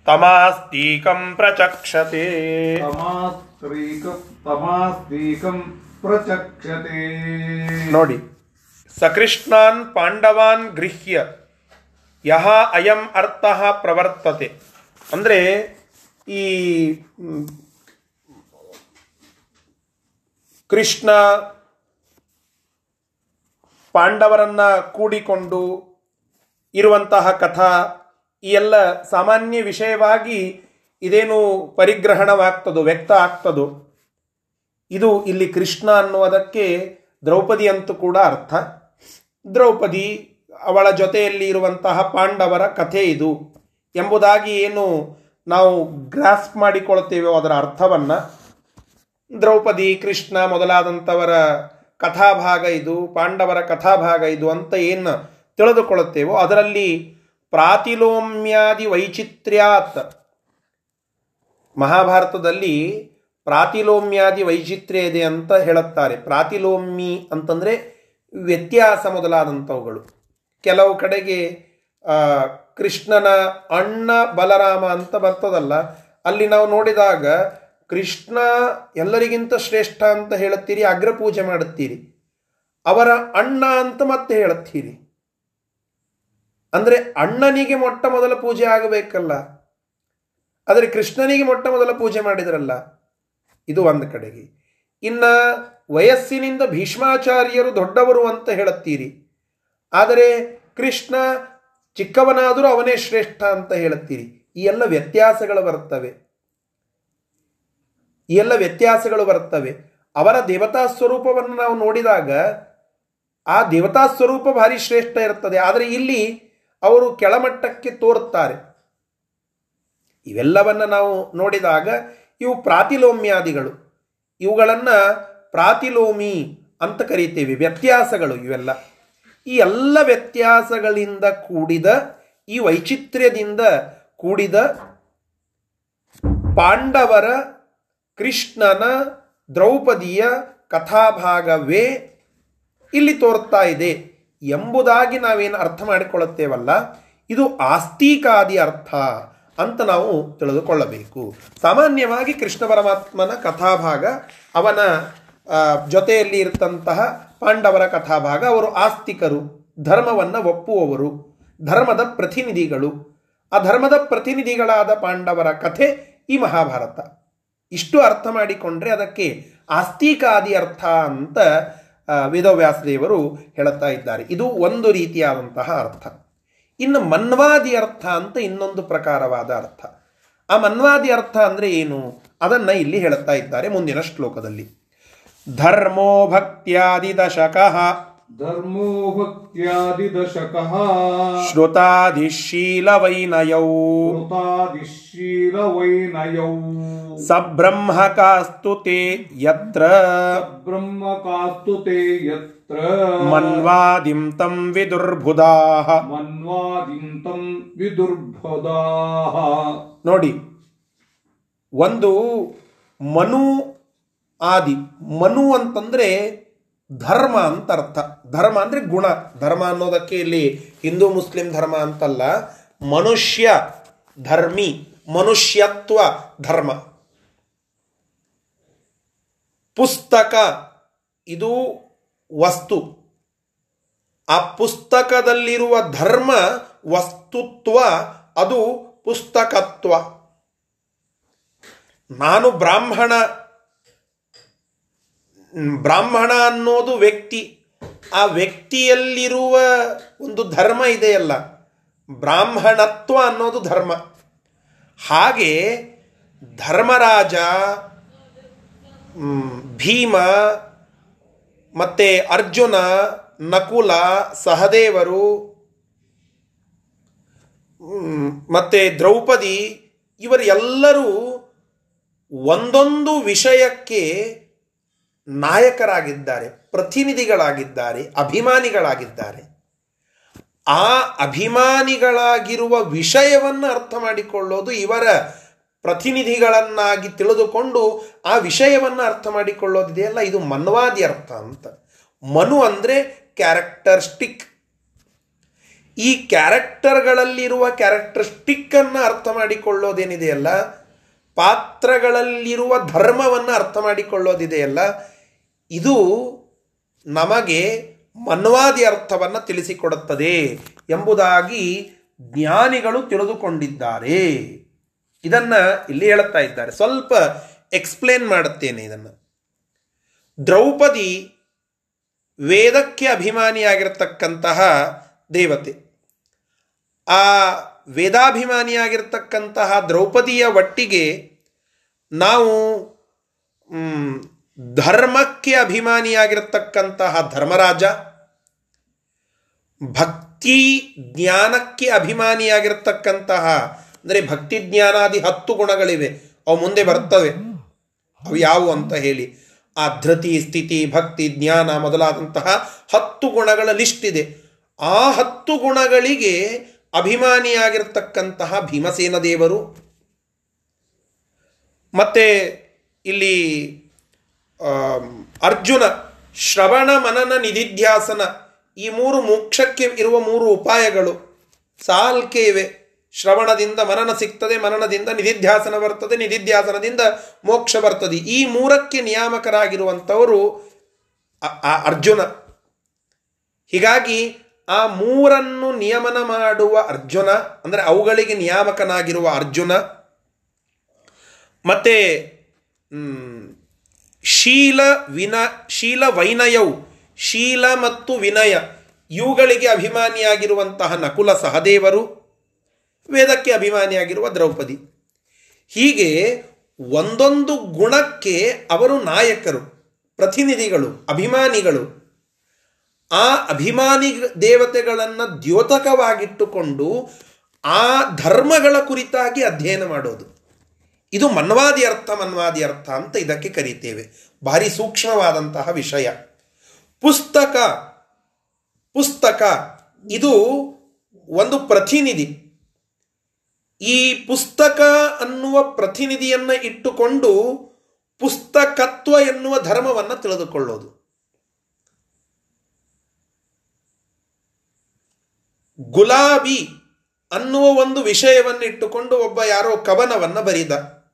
ತಮಾಸ್ತೀಕಂ ಪ್ರಚಕ್ಷತೆ. ತಮಾಸ್ತ್ರೀಕ ತಮಾಸ್ತೀಕಂ ಪ್ರಚಕ್ಷತೆ. ನೋಡಿ. ಸಕೃಷ್ಣಾನ್ ಪಾಂಡವಾನ್ ಗೃಹ್ಯ. ಯಹ ಅಯಂ ಅರ್ಥ ಪ್ರವರ್ತತೆ. ಅಂದರೆ ಈ ಕೃಷ್ಣ ಪಾಂಡವರನ್ನ ಕೂಡಿಕೊಂಡು ಇರುವಂತಹ ಕಥಾ ಈ ಎಲ್ಲ ಸಾಮಾನ್ಯ ವಿಷಯವಾಗಿ ಇದೇನು ಪರಿಗ್ರಹಣವಾಗ್ತದೋ, ವ್ಯಕ್ತ ಆಗ್ತದೋ, ಇದು ಇಲ್ಲಿ ಕೃಷ್ಣ ಅನ್ನುವುದಕ್ಕೆ ದ್ರೌಪದಿ ಅಂತೂ ಕೂಡ ಅರ್ಥ. ದ್ರೌಪದಿ ಅವಳ ಜೊತೆಯಲ್ಲಿ ಇರುವಂತಹ ಪಾಂಡವರ ಕಥೆ ಇದು ಎಂಬುದಾಗಿ ಏನು ನಾವು ಗ್ರಾಸ್ಪ್ ಮಾಡಿಕೊಳ್ತೇವೋ ಅದರ ಅರ್ಥವನ್ನು. ದ್ರೌಪದಿ, ಕೃಷ್ಣ ಮೊದಲಾದಂಥವರ ಕಥಾಭಾಗ ಇದು, ಪಾಂಡವರ ಕಥಾಭಾಗ ಇದು ಅಂತ ಏನು ತಿಳಿದುಕೊಳ್ಳುತ್ತೇವೋ ಅದರಲ್ಲಿ ಪ್ರಾತಿಲೋಮ್ಯಾದಿ ವೈಚಿತ್ರ್ಯಾತ್. ಮಹಾಭಾರತದಲ್ಲಿ ಪ್ರಾತಿಲೋಮ್ಯಾದಿ ವೈಚಿತ್ರ್ಯ ಇದೆ ಅಂತ ಹೇಳುತ್ತಾರೆ. ಪ್ರಾತಿಲೋಮಿ ಅಂತಂದರೆ ವ್ಯತ್ಯಾಸ ಮೊದಲಾದಂಥವುಗಳು ಕೆಲವು ಕಡೆಗೆ ಕೃಷ್ಣನ ಅಣ್ಣ ಬಲರಾಮ ಅಂತ ಬರ್ತದಲ್ಲ, ಅಲ್ಲಿ ನಾವು ನೋಡಿದಾಗ ಕೃಷ್ಣ ಎಲ್ಲರಿಗಿಂತ ಶ್ರೇಷ್ಠ ಅಂತ ಹೇಳುತ್ತೀರಿ, ಅಗ್ರಪೂಜೆ ಮಾಡುತ್ತೀರಿ. ಅವರ ಅಣ್ಣ ಅಂತ ಮತ್ತೆ ಹೇಳುತ್ತೀರಿ. ಅಂದರೆ ಅಣ್ಣನಿಗೆ ಮೊಟ್ಟ ಮೊದಲ ಪೂಜೆ ಆಗಬೇಕಲ್ಲ. ಆದರೆ ಕೃಷ್ಣನಿಗೆ ಮೊಟ್ಟ ಮೊದಲ ಪೂಜೆ ಮಾಡಿದ್ರಲ್ಲ. ಇದು ಒಂದು ಕಡೆಗೆ. ಇನ್ನ ವಯಸ್ಸಿನಿಂದ ಭೀಷ್ಮಾಚಾರ್ಯರು ದೊಡ್ಡವರು ಅಂತ ಹೇಳುತ್ತೀರಿ. ಆದರೆ ಕೃಷ್ಣ ಚಿಕ್ಕವನಾದರೂ ಅವನೇ ಶ್ರೇಷ್ಠ ಅಂತ ಹೇಳುತ್ತೀರಿ. ಈ ಎಲ್ಲ ವ್ಯತ್ಯಾಸಗಳು ಬರುತ್ತವೆ. ಈ ಎಲ್ಲ ವ್ಯತ್ಯಾಸಗಳು ಬರುತ್ತವೆ. ಅವರ ದೇವತಾ ಸ್ವರೂಪವನ್ನು ನಾವು ನೋಡಿದಾಗ ಆ ದೇವತಾ ಸ್ವರೂಪ ಭಾರಿ ಶ್ರೇಷ್ಠ ಇರುತ್ತದೆ. ಆದರೆ ಇಲ್ಲಿ ಅವರು ಕೆಳಮಟ್ಟಕ್ಕೆ ತೋರುತ್ತಾರೆ. ಇವೆಲ್ಲವನ್ನು ನಾವು ನೋಡಿದಾಗ ಇವು ಪ್ರಾತಿಲೋಮ್ಯಾದಿಗಳು. ಇವುಗಳನ್ನು ಪ್ರಾತಿಲೋಮಿ ಅಂತ ಕರೀತೇವೆ, ವ್ಯತ್ಯಾಸಗಳು ಇವೆಲ್ಲ. ಈ ಎಲ್ಲ ವ್ಯತ್ಯಾಸಗಳಿಂದ ಕೂಡಿದ, ಈ ವೈಚಿತ್ರ್ಯದಿಂದ ಕೂಡಿದ ಪಾಂಡವರ ಕೃಷ್ಣನ ದ್ರೌಪದಿಯ ಕಥಾಭಾಗವೇ ಇಲ್ಲಿ ತೋರ್ತಾ ಇದೆ ಎಂಬುದಾಗಿ ನಾವೇನು ಅರ್ಥ ಮಾಡಿಕೊಳ್ಳುತ್ತೇವಲ್ಲ? ಇದು ಆಸ್ತಿಕಾದಿ ಅರ್ಥ. ಅಂತ ನಾವು ತಿಳಿದುಕೊಳ್ಳಬೇಕು. ಸಾಮಾನ್ಯವಾಗಿ ಕೃಷ್ಣ ಪರಮಾತ್ಮನ ಕಥಾಭಾಗ, ಅವನ ಜೊತೆಯಲ್ಲಿ ಇರತಂತಹ ಪಾಂಡವರ ಕಥಾಭಾಗ, ಅವರು ಆಸ್ತಿಕರು, ಧರ್ಮವನ್ನು ಒಪ್ಪುವವರು, ಧರ್ಮದ ಪ್ರತಿನಿಧಿಗಳು. ಆ ಧರ್ಮದ ಪ್ರತಿನಿಧಿಗಳಾದ ಪಾಂಡವರ ಕಥೆ ಈ ಮಹಾಭಾರತ. ಇಷ್ಟು ಅರ್ಥ ಮಾಡಿಕೊಂಡ್ರೆ ಅದಕ್ಕೆ ಆಸ್ತಿಕಾದಿ ಅರ್ಥ ಅಂತ ವೇದವ್ಯಾಸದೇವರು ಹೇಳುತ್ತಾ ಇದ್ದಾರೆ. ಇದು ಒಂದು ರೀತಿಯಾದಂತಹ ಅರ್ಥ. ಇನ್ನು ಮನ್ವಾದಿ ಅರ್ಥ ಅಂತ ಇನ್ನೊಂದು ಪ್ರಕಾರವಾದ ಅರ್ಥ. ಆ ಮನ್ವಾದಿ ಅರ್ಥ ಅಂದರೆ ಏನು? ಅದನ್ನು ಇಲ್ಲಿ ಹೇಳುತ್ತಾ ಇದ್ದಾರೆ ಮುಂದಿನ ಶ್ಲೋಕದಲ್ಲಿ. ಧರ್ಮೋ ಭಕ್ತ್ಯಾದಿ ದಶಕಃ. ಧರ್ಮೋ ಭಕ್ತ್ಯಾದಿದಶಕಃ ಶ್ರುತಾದಿಶೀಲವೈನಯೌ. ಶ್ರುತಾದಿಶೀಲವೈನಯೌ. ಸಬ್ರಹ್ಮಕಾಸ್ತು ತೇ ಯತ್ರ. ಬ್ರಹ್ಮಕಾಸ್ತು ತೇ ಯತ್ರ. ಮನ್ವಾದಿಂ ತಂ ವಿದುರ್ಬುಧಾಃ ಮನ್ವಾದಿಂತಂ ವಿದುರ್ಭದಾಃ ನೋಡಿ ಒಂದು ಮನು ಆದಿ ಮನು ಅಂತಂದ್ರೆ ಧರ್ಮ ಅಂತ ಅರ್ಥ. ಧರ್ಮ ಅಂದ್ರೆ ಗುಣ. ಧರ್ಮ ಅನ್ನೋದಕ್ಕೆ ಇಲ್ಲಿ ಹಿಂದೂ ಮುಸ್ಲಿಂ ಧರ್ಮ ಅಂತಲ್ಲ ಮನುಷ್ಯ ಧರ್ಮಿ ಮನುಷ್ಯತ್ವ ಧರ್ಮ. ಪುಸ್ತಕ ಇದು ವಸ್ತು. ಆ ಪುಸ್ತಕದಲ್ಲಿರುವ ಧರ್ಮ ವಸ್ತುತ್ವ, ಅದು ಪುಸ್ತಕತ್ವ. ನಾನು ಬ್ರಾಹ್ಮಣ. ಬ್ರಾಹ್ಮಣ ಅನ್ನೋದು ವ್ಯಕ್ತಿ. ಆ ವ್ಯಕ್ತಿಯಲ್ಲಿರುವ ಒಂದು ಧರ್ಮ ಇದೆಯಲ್ಲ. ಬ್ರಾಹ್ಮಣತ್ವ ಅನ್ನೋದು ಧರ್ಮ. ಹಾಗೆ ಧರ್ಮರಾಜ ಭೀಮ ಮತ್ತೆ ಅರ್ಜುನ, ನಕುಲ, ಸಹದೇವರು ಮತ್ತೆ ದ್ರೌಪದಿ ಇವರೆಲ್ಲರೂ ಒಂದೊಂದು ವಿಷಯಕ್ಕೆ ನಾಯಕರಾಗಿದ್ದಾರೆ, ಪ್ರತಿನಿಧಿಗಳಾಗಿದ್ದಾರೆ, ಅಭಿಮಾನಿಗಳಾಗಿದ್ದಾರೆ. ಆ ಅಭಿಮಾನಿಗಳಾಗಿರುವ ವಿಷಯವನ್ನು ಅರ್ಥ ಮಾಡಿಕೊಳ್ಳೋದು ಇವರ ಪ್ರತಿನಿಧಿಗಳನ್ನಾಗಿ ತಿಳಿದುಕೊಂಡು ಆ ವಿಷಯವನ್ನು ಅರ್ಥ ಮಾಡಿಕೊಳ್ಳೋದಿದೆಯಲ್ಲ, ಇದು ಮನ್ವಾದಿ ಅರ್ಥ ಅಂತ. ಮನು ಅಂದರೆ ಕ್ಯಾರೆಕ್ಟರ್ಸ್ಟಿಕ್ ಈ ಕ್ಯಾರೆಕ್ಟರ್ಗಳಲ್ಲಿರುವ ಕ್ಯಾರೆಕ್ಟರ್ಸ್ಟಿಕ್ಕನ್ನು ಅರ್ಥ ಮಾಡಿಕೊಳ್ಳೋದೇನಿದೆಯಲ್ಲ, ಪಾತ್ರಗಳಲ್ಲಿರುವ ಧರ್ಮವನ್ನು ಅರ್ಥ ಮಾಡಿಕೊಳ್ಳೋದಿದೆಯಲ್ಲ, ಇದು ನಮಗೆ ಮನ್ವಾದಿ ಅರ್ಥವನ್ನು ತಿಳಿಸಿಕೊಡುತ್ತದೆ ಎಂಬುದಾಗಿ ಜ್ಞಾನಿಗಳು ತಿಳಿದುಕೊಂಡಿದ್ದಾರೆ. ಇದನ್ನ ಇಲ್ಲಿ ಹೇಳುತ್ತಾ ಇದ್ದಾರೆ. ಸ್ವಲ್ಪ ಎಕ್ಸ್ಪ್ಲೇನ್ ಮಾಡುತ್ತೇನೆ ಇದನ್ನು. ದ್ರೌಪದಿ ವೇದಕ್ಕೆ ಅಭಿಮಾನಿಯಾಗಿರ್ತಕ್ಕಂತಹ ದೇವತೆ. ಆ ವೇದಾಭಿಮಾನಿಯಾಗಿರ್ತಕ್ಕಂತಹ ದ್ರೌಪದಿಯ ಒಟ್ಟಿಗೆ ನಾವು ಧರ್ಮಕ್ಕೆ ಅಭಿಮಾನಿಯಾಗಿರ್ತಕ್ಕಂತಹ ಧರ್ಮರಾಜ, ಭಕ್ತಿ ಜ್ಞಾನಕ್ಕೆ ಅಭಿಮಾನಿಯಾಗಿರ್ತಕ್ಕಂತಹ ಅಂದರೆ ಭಕ್ತಿ ಜ್ಞಾನಾದಿ ಹತ್ತು ಗುಣಗಳಿವೆ. ಅವು ಮುಂದೆ ಬರ್ತವೆ. ಅವು ಯಾವುವು ಅಂತ ಹೇಳಿ. ಆ ಧೃತಿ, ಸ್ಥಿತಿ, ಭಕ್ತಿ, ಜ್ಞಾನ ಮೊದಲಾದಂತಹ ಹತ್ತು ಗುಣಗಳ ಲಿಸ್ಟ್ ಇದೆ. ಆ ಹತ್ತು ಗುಣಗಳಿಗೆ ಅಭಿಮಾನಿಯಾಗಿರ್ತಕ್ಕಂತಹ ಭೀಮಸೇನ ದೇವರು. ಮತ್ತೆ ಇಲ್ಲಿ ಅರ್ಜುನ, ಶ್ರವಣ ಮನನ ನಿಧಿಧ್ಯಾಸನ ಈ ಮೂರು ಮೋಕ್ಷಕ್ಕೆ ಇರುವ ಮೂರು ಉಪಾಯಗಳು ಸಾಲ್ಕೆ ಇವೆ ಶ್ರವಣದಿಂದ ಮನನ ಸಿಗ್ತದೆ, ಮನನದಿಂದ ನಿಧಿಧ್ಯಾಸನ ಬರ್ತದೆ, ನಿಧಿಧ್ಯಾಸನದಿಂದ ಮೋಕ್ಷ ಬರ್ತದೆ. ಈ ಮೂರಕ್ಕೆ ನಿಯಾಮಕರಾಗಿರುವಂಥವರು ಆ ಅರ್ಜುನ. ಹೀಗಾಗಿ ಆ ಮೂರನ್ನು ನಿಯಮನ ಮಾಡುವ ಅರ್ಜುನ, ಅಂದರೆ ಅವುಗಳಿಗೆ ನಿಯಾಮಕನಾಗಿರುವ ಅರ್ಜುನ, ಮತ್ತೆ ಶೀಲ ವಿನ, ಶೀಲ ವೈನಯವು, ಶೀಲ ಮತ್ತು ವಿನಯ, ಇವುಗಳಿಗೆ ಅಭಿಮಾನಿಯಾಗಿರುವಂತಹ ನಕುಲ ಸಹದೇವರು ವೇದಕ್ಕೆ ಅಭಿಮಾನಿಯಾಗಿರುವ ದ್ರೌಪದಿ. ಹೀಗೆ ಒಂದೊಂದು ಗುಣಕ್ಕೆ ಅವರು ನಾಯಕರು, ಪ್ರತಿನಿಧಿಗಳು, ಅಭಿಮಾನಿಗಳು. ಆ ಅಭಿಮಾನಿ ದೇವತೆಗಳನ್ನು ದ್ಯೋತಕವಾಗಿಟ್ಟುಕೊಂಡು ಆ ಧರ್ಮಗಳ ಕುರಿತಾಗಿ ಅಧ್ಯಯನ ಮಾಡೋದು. ಇದು ಮನ್ವಾದಿ ಅರ್ಥ ಮನ್ವಾದಿ ಅರ್ಥ ಅಂತ ಇದಕ್ಕೆ ಕರೀತೇವೆ. ಭಾರಿ ಸೂಕ್ಷ್ಮವಾದಂತಹ ವಿಷಯ. ಪುಸ್ತಕ ಪುಸ್ತಕ ಇದು ಒಂದು ಪ್ರತಿನಿಧಿ. ಈ ಪುಸ್ತಕ ಅನ್ನುವ ಪ್ರತಿನಿಧಿಯನ್ನ ಇಟ್ಟುಕೊಂಡು ಪುಸ್ತಕತ್ವ ಎನ್ನುವ ಧರ್ಮವನ್ನು ತಿಳಿದುಕೊಳ್ಳೋದು. ಗುಲಾಬಿ ಅನ್ನುವ ಒಂದು ವಿಷಯವನ್ನು ಇಟ್ಟುಕೊಂಡು ಒಬ್ಬ ಯಾರೋ ಕವನವನ್ನು ಬರೆದ.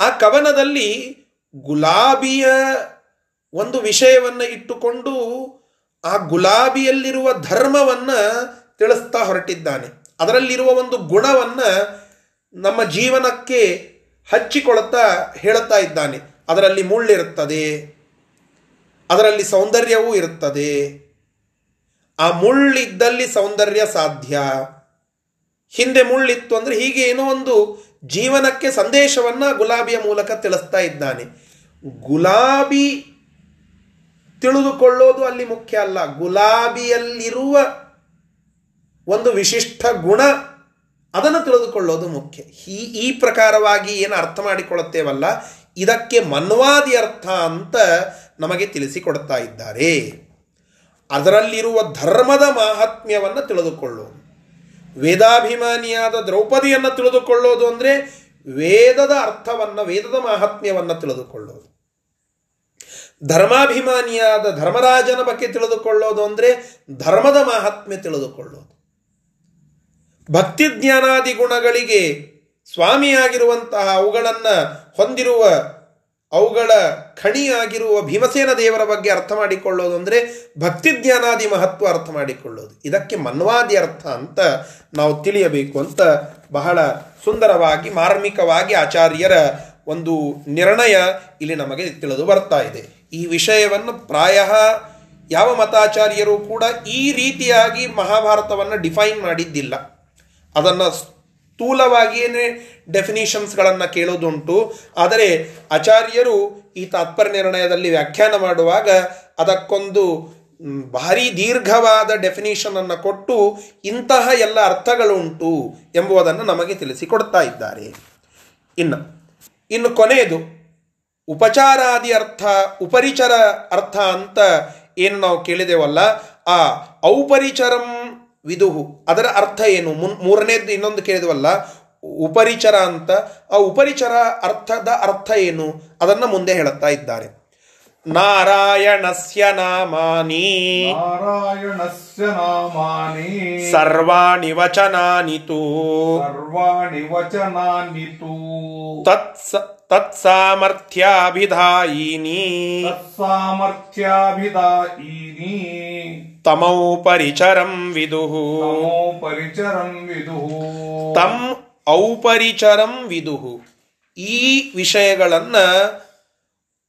ಆ ಕವನದಲ್ಲಿ ಗುಲಾಬಿಯ ಒಂದು ವಿಷಯವನ್ನು ಇಟ್ಟುಕೊಂಡು ಆ ಗುಲಾಬಿಯಲ್ಲಿರುವ ಧರ್ಮವನ್ನು ತಿಳಿಸ್ತಾ ಹೊರಟಿದ್ದಾನೆ. ಅದರಲ್ಲಿರುವ ಒಂದು ಗುಣವನ್ನು ನಮ್ಮ ಜೀವನಕ್ಕೆ ಹಚ್ಚಿಕೊಳ್ತಾ ಹೇಳುತ್ತಾ ಇದ್ದಾನೆ. ಅದರಲ್ಲಿ ಮುಳ್ಳಿರುತ್ತದೆ. ಅದರಲ್ಲಿ ಸೌಂದರ್ಯವೂ ಇರುತ್ತದೆ. ಆ ಮುಳ್ಳಿದ್ದಲ್ಲಿ ಸೌಂದರ್ಯ ಸಾಧ್ಯ. ಹಿಂದೆ ಮುಳ್ಳಿತ್ತು ಅಂದರೆ ಹೀಗೆ ಏನೋ ಒಂದು ಜೀವನಕ್ಕೆ ಸಂದೇಶವನ್ನು ಗುಲಾಬಿಯ ಮೂಲಕ ತಿಳಿಸ್ತಾ ಇದ್ದಾನೆ. ಗುಲಾಬಿ ತಿಳಿದುಕೊಳ್ಳೋದು ಅಲ್ಲಿ ಮುಖ್ಯ ಅಲ್ಲ. ಗುಲಾಬಿಯಲ್ಲಿರುವ ಒಂದು ವಿಶಿಷ್ಟ ಗುಣ ಅದನ್ನು ತಿಳಿದುಕೊಳ್ಳೋದು ಮುಖ್ಯ. ಈ ಈ ಪ್ರಕಾರವಾಗಿ ಏನು ಅರ್ಥ ಮಾಡಿಕೊಳ್ಳುತ್ತೇವಲ್ಲ, ಇದಕ್ಕೆ ಮನ್ವಾದಿ ಅರ್ಥ ಅಂತ ನಮಗೆ ತಿಳಿಸಿಕೊಡ್ತಾ ಇದ್ದಾರೆ. ಅದರಲ್ಲಿರುವ ಧರ್ಮದ ಮಾಹಾತ್ಮ್ಯವನ್ನು ತಿಳಿದುಕೊಳ್ಳೋದು. ವೇದಾಭಿಮಾನಿಯಾದ ದ್ರೌಪದಿಯನ್ನು ತಿಳಿದುಕೊಳ್ಳೋದು ಅಂದರೆ ವೇದದ ಅರ್ಥವನ್ನು, ವೇದದ ಮಾಹಾತ್ಮ್ಯವನ್ನು ತಿಳಿದುಕೊಳ್ಳೋದು. ಧರ್ಮಾಭಿಮಾನಿಯಾದ ಧರ್ಮರಾಜನ ಬಗ್ಗೆ ತಿಳಿದುಕೊಳ್ಳೋದು ಅಂದರೆ ಧರ್ಮದ ಮಾಹಾತ್ಮ್ಯ ತಿಳಿದುಕೊಳ್ಳೋದು. ಭಕ್ತಿ ಜ್ಞಾನಾದಿ ಗುಣಗಳಿಗೆ ಸ್ವಾಮಿಯಾಗಿರುವಂತಹ ಅವುಗಳನ್ನು ಹೊಂದಿರುವ ಅವುಗಳ ಖಣಿಯಾಗಿರುವ ಭೀಮಸೇನ ದೇವರ ಬಗ್ಗೆ ಅರ್ಥ ಮಾಡಿಕೊಳ್ಳೋದು ಅಂದರೆ ಭಕ್ತಿ ಜ್ಞಾನಾದಿ ಮಹತ್ವ ಅರ್ಥ ಮಾಡಿಕೊಳ್ಳೋದು. ಇದಕ್ಕೆ ಮನ್ವಾದಿ ಅರ್ಥ ಅಂತ ನಾವು ತಿಳಿಯಬೇಕು ಅಂತ ಬಹಳ ಸುಂದರವಾಗಿ, ಮಾರ್ಮಿಕವಾಗಿ ಆಚಾರ್ಯರ ಒಂದು ನಿರ್ಣಯ ಇಲ್ಲಿ ನಮಗೆ ತಿಳಿದು ಬರ್ತಾ ಇದೆ. ಈ ವಿಷಯವನ್ನು ಪ್ರಾಯ ಯಾವ ಮತಾಚಾರ್ಯರು ಕೂಡ ಈ ರೀತಿಯಾಗಿ ಮಹಾಭಾರತವನ್ನು ಡಿಫೈನ್ ಮಾಡಿದ್ದಿಲ್ಲ. ಅದನ್ನು ಸ್ಥೂಲವಾಗಿಯೇ ಡೆಫಿನಿಷನ್ಸ್ಗಳನ್ನು ಕೇಳೋದುಂಟು. ಆದರೆ ಆಚಾರ್ಯರು ಈ ತಾತ್ಪರ್ಯ ನಿರ್ಣಯದಲ್ಲಿ ವ್ಯಾಖ್ಯಾನ ಮಾಡುವಾಗ ಅದಕ್ಕೊಂದು ಭಾರಿ ದೀರ್ಘವಾದ ಡೆಫಿನಿಷನನ್ನು ಕೊಟ್ಟು ಇಂತಹ ಎಲ್ಲ ಅರ್ಥಗಳುಂಟು ಎಂಬುದನ್ನು ನಮಗೆ ತಿಳಿಸಿಕೊಡ್ತಾ ಇದ್ದಾರೆ. ಇನ್ನು ಇನ್ನು ಕೊನೆಯದು, ಉಪಚಾರಾದಿ ಅರ್ಥ, ಉಪರಿಚರ ಅರ್ಥ ಅಂತ ಏನು ನಾವು ಕೇಳಿದೆವಲ್ಲ, ಆ ಔಪರಿಚರಂ ವಿದುಹು. ಅದರ ಅರ್ಥ ಏನು? ಮುನ್ ಮೂರನೇದು ಇನ್ನೊಂದು ಕೇಳಿದವಲ್ಲ ಉಪರಿಚರ ಅಂತ. ಆ ಉಪರಿಚರ ಅರ್ಥದ ಅರ್ಥ ಏನು? ಅದನ್ನು ಮುಂದೆ ಹೇಳುತ್ತಾ ಇದ್ದಾರೆ. ನಾರಾಯಣಸ್ಯ ನಾಮಾನಿ. ನಾರಾಯಣಸ್ಯ ನಾಮಾನಿ. ಸರ್ವಾಣಿ ವಚನಾನಿ ತು. ಸರ್ವಾಣಿ ವಚನಾನಿ ತು. ತತ್ಸ ತತ್ಸಾಮರ್ಥ್ಯಾಭಿಧಾಯಿನಿ. ತತ್ಸಾಮರ್ಥ್ಯಾಭಿದಾಯೀನಿ ತಮೌ ಪರಿಚರಂ ವಿದುಹು ನಮೋ ಪರಿಚರಂ ವಿದುಹು ತಂ ಔಪರಿಚರಂ ವಿದುಹು ಈ ವಿಷಯಗಳನ್ನ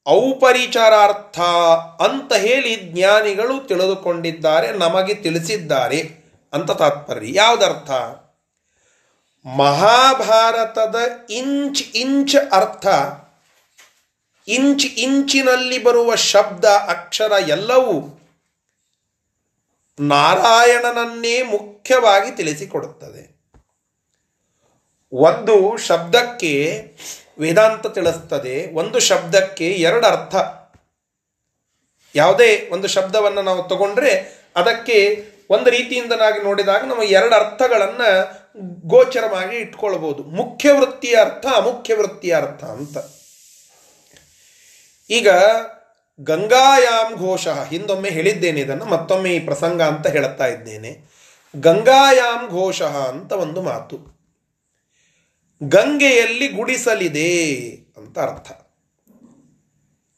ಔಪರಿಚರಾರ್ಥ ಅಂತ ಹೇಳಿ ಜ್ಞಾನಿಗಳು ತಿಳಿದುಕೊಂಡಿದ್ದಾರೆ ನಮಗೆ ತಿಳಿಸಿದ್ದಾರೆ ಅಂತ ತಾತ್ಪರ್ಯ. ಯಾವುದರ್ಥ? ಮಹಾಭಾರತದ ಇಂಚ್ ಇಂಚ್ ಅರ್ಥ. ಇಂಚ್ ಇಂಚಿನಲ್ಲಿ ಬರುವ ಶಬ್ದ ಅಕ್ಷರ ಎಲ್ಲವೂ ನಾರಾಯಣನನ್ನೇ ಮುಖ್ಯವಾಗಿ ತಿಳಿಸಿಕೊಡುತ್ತದೆ. ಒಂದು ಶಬ್ದಕ್ಕೆ ವೇದಾಂತ ತಿಳಿಸ್ತದೆ, ಒಂದು ಶಬ್ದಕ್ಕೆ ಎರಡು ಅರ್ಥ. ಯಾವುದೇ ಒಂದು ಶಬ್ದವನ್ನು ನಾವು ತಗೊಂಡ್ರೆ ಅದಕ್ಕೆ ಒಂದು ರೀತಿಯಿಂದ ನಾವು ನೋಡಿದಾಗ ನಾವು ಎರಡು ಅರ್ಥಗಳನ್ನು ಗೋಚರವಾಗಿ ಇಟ್ಕೊಳ್ಬೋದು. ಮುಖ್ಯ ವೃತ್ತಿಯ ಅರ್ಥ, ಅಮುಖ್ಯ ವೃತ್ತಿಯ ಅರ್ಥ ಅಂತ. ಈಗ ಗಂಗಾಯಾಮ್ ಘೋಷ. ಹಿಂದೊಮ್ಮೆ ಹೇಳಿದ್ದೇನೆ, ಇದನ್ನು ಮತ್ತೊಮ್ಮೆ ಈ ಪ್ರಸಂಗ ಅಂತ ಹೇಳುತ್ತಾ ಇದ್ದೇನೆ. ಗಂಗಾಯಾಮ್ ಘೋಷ ಅಂತ ಒಂದು ಮಾತು. ಗಂಗೆಯಲ್ಲಿ ಗುಡಿಸಲಿದೆ ಅಂತ ಅರ್ಥ.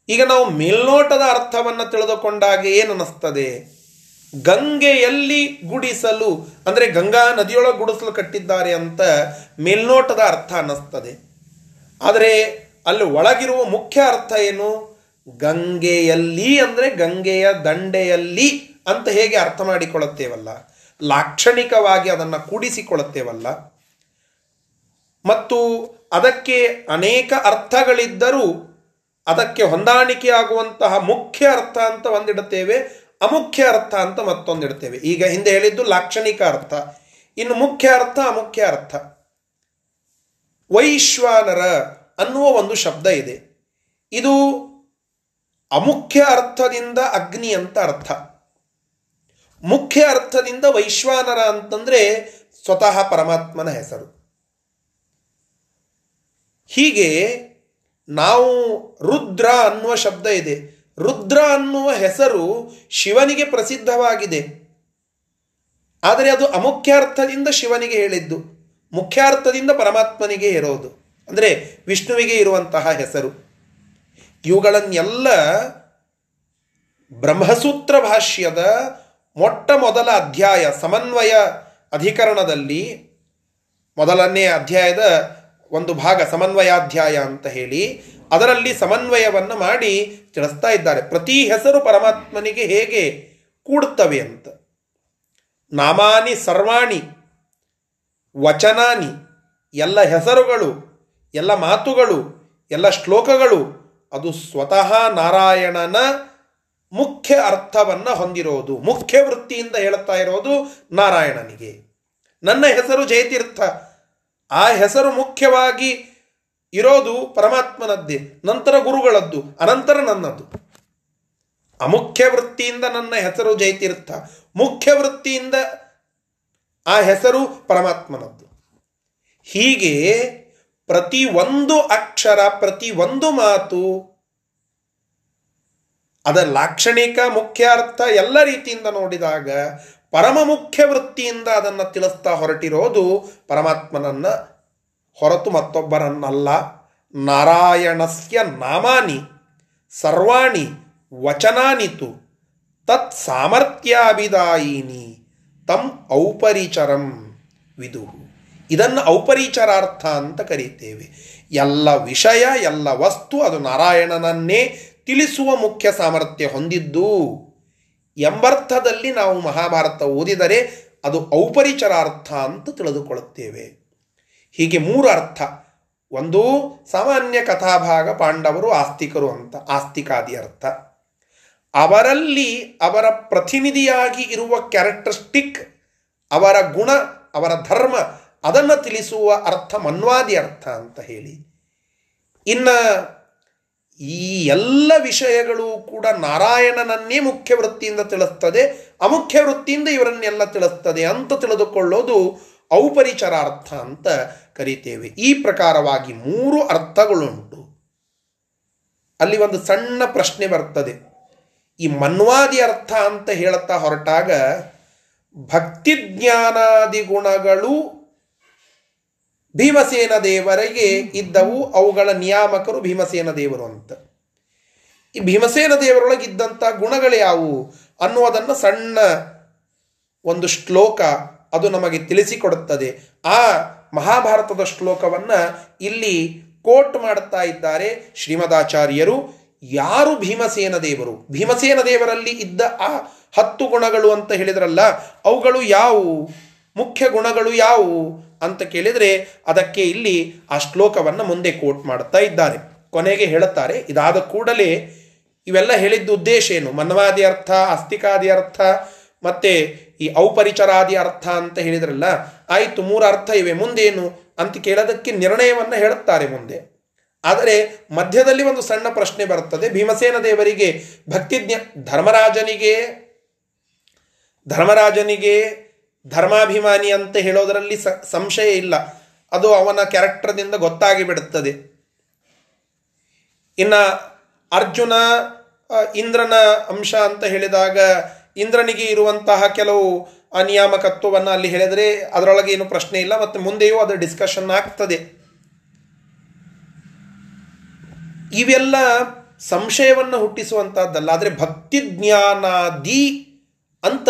ಈಗ ನಾವು ಮೇಲ್ನೋಟದ ಅರ್ಥವನ್ನು ತಿಳಿದುಕೊಂಡಾಗ ಏನನ್ನಿಸ್ತದೆ ಗಂಗೆಯಲ್ಲಿ ಗುಡಿಸಲು, ಅಂದರೆ ಗಂಗಾ ನದಿಯೊಳಗೆ ಗುಡಿಸಲು ಕಟ್ಟಿದ್ದಾರೆ ಅಂತ ಮೇಲ್ನೋಟದ ಅರ್ಥ ಅನ್ನಿಸ್ತದೆ. ಆದರೆ ಅಲ್ಲಿ ಒಳಗಿರುವ ಮುಖ್ಯ ಅರ್ಥ ಏನು? ಗಂಗೆಯಲ್ಲಿ ಅಂದರೆ ಗಂಗೆಯ ದಂಡೆಯಲ್ಲಿ ಅಂತ ಹೇಗೆ ಅರ್ಥ ಮಾಡಿಕೊಳ್ಳುತ್ತೇವಲ್ಲ? ಲಾಕ್ಷಣಿಕವಾಗಿ ಅದನ್ನು ಕೂಡಿಸಿಕೊಳ್ಳುತ್ತೇವಲ್ಲ? ಮತ್ತು ಅದಕ್ಕೆ ಅನೇಕ ಅರ್ಥಗಳಿದ್ದರೂ ಅದಕ್ಕೆ ಹೊಂದಾಣಿಕೆಯಾಗುವಂತಹ ಮುಖ್ಯ ಅರ್ಥ ಅಂತ ಒಂದಿಡುತ್ತೇವೆ, ಅಮುಖ್ಯ ಅರ್ಥ ಅಂತ ಮತ್ತೊಂದಿಡ್ತೇವೆ ಈಗ ಹಿಂದೆ ಹೇಳಿದ್ದು ಲಾಕ್ಷಣಿಕ ಅರ್ಥ. ಇನ್ನು ಮುಖ್ಯ ಅರ್ಥ, ಅಮುಖ್ಯ ಅರ್ಥ. ವೈಶ್ವಾನರ ಅನ್ನುವ ಒಂದು ಶಬ್ದ ಇದೆ. ಇದು ಅಮುಖ್ಯ ಅರ್ಥದಿಂದ ಅಗ್ನಿ ಅಂತ ಅರ್ಥ. ಮುಖ್ಯ ಅರ್ಥದಿಂದ ವೈಶ್ವಾನರ ಅಂತಂದ್ರೆ ಸ್ವತಃ ಪರಮಾತ್ಮನ ಹೆಸರು. ಹೀಗೆ ನಾವು ರುದ್ರ ಅನ್ನುವ ಶಬ್ದ ಇದೆ. ರುದ್ರ ಅನ್ನುವ ಹೆಸರು ಶಿವನಿಗೆ ಪ್ರಸಿದ್ಧವಾಗಿದೆ. ಆದರೆ ಅದು ಅಮುಖ್ಯಾರ್ಥದಿಂದ ಶಿವನಿಗೆ ಹೇಳಿದ್ದು. ಮುಖ್ಯಾರ್ಥದಿಂದ ಪರಮಾತ್ಮನಿಗೆ ಇರೋದು. ಅಂದರೆ ವಿಷ್ಣುವಿಗೆ ಇರುವಂತಹ ಹೆಸರು. ಇವುಗಳನ್ನೆಲ್ಲ ಬ್ರಹ್ಮಸೂತ್ರ ಭಾಷ್ಯದ ಮೊಟ್ಟ ಮೊದಲ ಅಧ್ಯಾಯ ಸಮನ್ವಯ ಅಧಿಕರಣದಲ್ಲಿ, ಮೊದಲನೇ ಅಧ್ಯಾಯದ ಒಂದು ಭಾಗ ಸಮನ್ವಯಾಧ್ಯಾಯ ಅಂತ ಹೇಳಿ, ಅದರಲ್ಲಿ ಸಮನ್ವಯವನ್ನು ಮಾಡಿ ತಿಳಿಸ್ತಾ ಇದ್ದಾರೆ. ಪ್ರತಿ ಹೆಸರು ಪರಮಾತ್ಮನಿಗೆ ಹೇಗೆ ಕೂಡುತ್ತವೆ ಅಂತ. ನಾಮಾನಿ ಸರ್ವಾಣಿ, ವಚನಾನಿ, ಎಲ್ಲ ಹೆಸರುಗಳು, ಎಲ್ಲ ಮಾತುಗಳು, ಎಲ್ಲ ಶ್ಲೋಕಗಳು ಅದು ಸ್ವತಃ ನಾರಾಯಣನ ಮುಖ್ಯ ಅರ್ಥವನ್ನು ಹೊಂದಿರೋದು, ಮುಖ್ಯ ವೃತ್ತಿಯಿಂದ ಹೇಳುತ್ತಾ ಇರೋದು ನಾರಾಯಣನಿಗೆ. ನನ್ನ ಹೆಸರು ಜಯತೀರ್ಥ. ಆ ಹೆಸರು ಮುಖ್ಯವಾಗಿ ಇರೋದು ಪರಮಾತ್ಮನದ್ದೇ, ನಂತರ ಗುರುಗಳದ್ದು, ಅನಂತರ ನನ್ನದು. ಅಮುಖ್ಯ ವೃತ್ತಿಯಿಂದ ನನ್ನ ಹೆಸರು ಜಯತೀರ್ಥ, ಮುಖ್ಯ ವೃತ್ತಿಯಿಂದ ಆ ಹೆಸರು ಪರಮಾತ್ಮನದ್ದು. ಹೀಗೆ ಪ್ರತಿ ಒಂದು ಅಕ್ಷರ, ಪ್ರತಿ ಒಂದು ಮಾತು ಅದರ ಲಾಕ್ಷಣಿಕ ಮುಖ್ಯ ಅರ್ಥ ಎಲ್ಲ ರೀತಿಯಿಂದ ನೋಡಿದಾಗ ಪರಮ ಮುಖ್ಯ ವೃತ್ತಿಯಿಂದ ಅದನ್ನು ತಿಳಿಸ್ತಾ ಹೊರಟಿರೋದು ಪರಮಾತ್ಮನನ್ನ ಹೊರತು ಮತ್ತೊಬ್ಬರನ್ನಲ್ಲ. ನಾರಾಯಣಸ್ಯ ನಾಮಾನಿ, ಸರ್ವಾಣಿ, ವಚನಾನಿತು, ತತ್ ಸಾಮರ್ಥ್ಯಾಭಿದಾಯಿನಿ, ತಂ ಔಪರಿಚರಂ ವಿದು. ಇದನ್ನು ಔಪರಿಚರಾರ್ಥ ಅಂತ ಕರೀತೇವೆ. ಎಲ್ಲ ವಿಷಯ, ಎಲ್ಲ ವಸ್ತು ಅದು ನಾರಾಯಣನನ್ನೇ ತಿಳಿಸುವ ಮುಖ್ಯ ಸಾಮರ್ಥ್ಯ ಹೊಂದಿದ್ದು. ಎಂಬರ್ಥದಲ್ಲಿ ನಾವು ಮಹಾಭಾರತ ಓದಿದರೆ ಅದು ಔಪರಿಚರಾರ್ಥ ಅಂತ ತಿಳಿದುಕೊಳ್ಳುತ್ತೇವೆ. ಹೀಗೆ ಮೂರು ಅರ್ಥ. ಒಂದು, ಸಾಮಾನ್ಯ ಕಥಾಭಾಗ ಪಾಂಡವರು ಆಸ್ತಿಕರು ಅಂತ, ಆಸ್ತಿಕಾದಿ ಅರ್ಥ. ಅವರಲ್ಲಿ ಅವರ ಪ್ರತಿನಿಧಿಯಾಗಿ ಇರುವ ಕ್ಯಾರೆಕ್ಟರಿಸ್ಟಿಕ್ ಅವರ ಗುಣ, ಅವರ ಧರ್ಮ ಅದನ್ನು ತಿಳಿಸುವ ಅರ್ಥ ಮನ್ವಾದಿ ಅರ್ಥ ಅಂತ ಹೇಳಿ. ಇನ್ನು ಈ ಎಲ್ಲ ವಿಷಯಗಳು ಕೂಡ ನಾರಾಯಣನನ್ನೇ ಮುಖ್ಯ ವೃತ್ತಿಯಿಂದ ತಿಳಿಸ್ತದೆ, ಅಮುಖ್ಯ ವೃತ್ತಿಯಿಂದ ಇವರನ್ನೆಲ್ಲ ತಿಳಿಸ್ತದೆ ಅಂತ ತಿಳಿದುಕೊಳ್ಳೋದು ಔಪರಿಚರಾರ್ಥ ಅಂತ ಕರಿತೇವೆ. ಈ ಪ್ರಕಾರವಾಗಿ ಮೂರು ಅರ್ಥಗಳುಂಟು. ಅಲ್ಲಿ ಒಂದು ಸಣ್ಣ ಪ್ರಶ್ನೆ ಬರ್ತದೆ. ಈ ಮನ್ವಾದಿ ಅರ್ಥ ಅಂತ ಹೇಳುತ್ತಾ ಹೊರಟಾಗ ಭಕ್ತಿ ಜ್ಞಾನಾದಿ ಗುಣಗಳು ಭೀಮಸೇನ ದೇವರಿಗೆ ಇದ್ದವು ಅವುಗಳ ನಿಯಾಮಕರು ಭೀಮಸೇನ ದೇವರು ಅಂತ. ಈ ಭೀಮಸೇನ ದೇವರೊಳಗಿದ್ದಂಥ ಗುಣಗಳು ಯಾವುವು ಅನ್ನುವುದನ್ನು ಸಣ್ಣ ಒಂದು ಶ್ಲೋಕ ಅದು ನಮಗೆ ತಿಳಿಸಿಕೊಡುತ್ತದೆ. ಆ ಮಹಾಭಾರತದ ಶ್ಲೋಕವನ್ನು ಇಲ್ಲಿ ಕೋಟ್ ಮಾಡುತ್ತಾ ಇದ್ದಾರೆ ಶ್ರೀಮದಾಚಾರ್ಯರು. ಯಾರು ಭೀಮಸೇನ ದೇವರು? ಭೀಮಸೇನ ದೇವರಲ್ಲಿ ಇದ್ದ ಆ ಹತ್ತು ಗುಣಗಳು ಅಂತ ಹೇಳಿದ್ರಲ್ಲ, ಅವುಗಳು ಯಾವುವು ಮುಖ್ಯ ಗುಣಗಳು ಯಾವುವು ಅಂತ ಕೇಳಿದರೆ ಅದಕ್ಕೆ ಇಲ್ಲಿ ಆ ಶ್ಲೋಕವನ್ನು ಮುಂದೆ ಕೋಟ್ ಮಾಡುತ್ತಾ ಇದ್ದಾರೆ. ಕೊನೆಗೆ ಹೇಳುತ್ತಾರೆ, ಇದಾದ ಕೂಡಲೇ ಇವೆಲ್ಲ ಹೇಳಿದ್ದ ಉದ್ದೇಶ ಏನು? ಮನ್ವಾದಿ ಅರ್ಥ ಅಸ್ತಿಕಾದಿ ಅರ್ಥ, ಮತ್ತು ಈ ಔಪರಿಚರಾದಿ ಅರ್ಥ ಅಂತ ಹೇಳಿದ್ರಲ್ಲ, ಆಯಿತು ಮೂರು ಅರ್ಥ ಇವೆ, ಮುಂದೇನು ಅಂತ ಕೇಳೋದಕ್ಕೆ ನಿರ್ಣಯವನ್ನು ಹೇಳುತ್ತಾರೆ ಮುಂದೆ. ಆದರೆ ಮಧ್ಯದಲ್ಲಿ ಒಂದು ಸಣ್ಣ ಪ್ರಶ್ನೆ ಬರುತ್ತದೆ, ಭೀಮಸೇನ ದೇವರಿಗೆ ಭಕ್ತಿಜ್ಞ ಧರ್ಮರಾಜನಿಗೆ ಧರ್ಮರಾಜನಿಗೆ ಧರ್ಮಾಭಿಮಾನಿ ಅಂತ ಹೇಳೋದರಲ್ಲಿ ಸಂಶಯ ಇಲ್ಲ. ಅದು ಅವನ ಕ್ಯಾರೆಕ್ಟರ್ದಿಂದ ಗೊತ್ತಾಗಿ ಬಿಡುತ್ತದೆ ಇನ್ನು ಅರ್ಜುನ ಇಂದ್ರನ ಅಂಶ ಅಂತ ಹೇಳಿದಾಗ ಇಂದ್ರನಿಗೆ ಇರುವಂತಹ ಕೆಲವು ಅನಿಯಾಮಕತ್ವವನ್ನು ಅಲ್ಲಿ ಹೇಳಿದರೆ ಅದರೊಳಗೆ ಏನು ಪ್ರಶ್ನೆ ಇಲ್ಲ, ಮತ್ತು ಮುಂದೆಯೂ ಅದು ಡಿಸ್ಕಷನ್ ಆಗ್ತದೆ. ಇವೆಲ್ಲ ಸಂಶಯವನ್ನು ಹುಟ್ಟಿಸುವಂಥದ್ದಲ್ಲ ಆದರೆ ಭಕ್ತಿ ಜ್ಞಾನಾದಿ ಅಂತ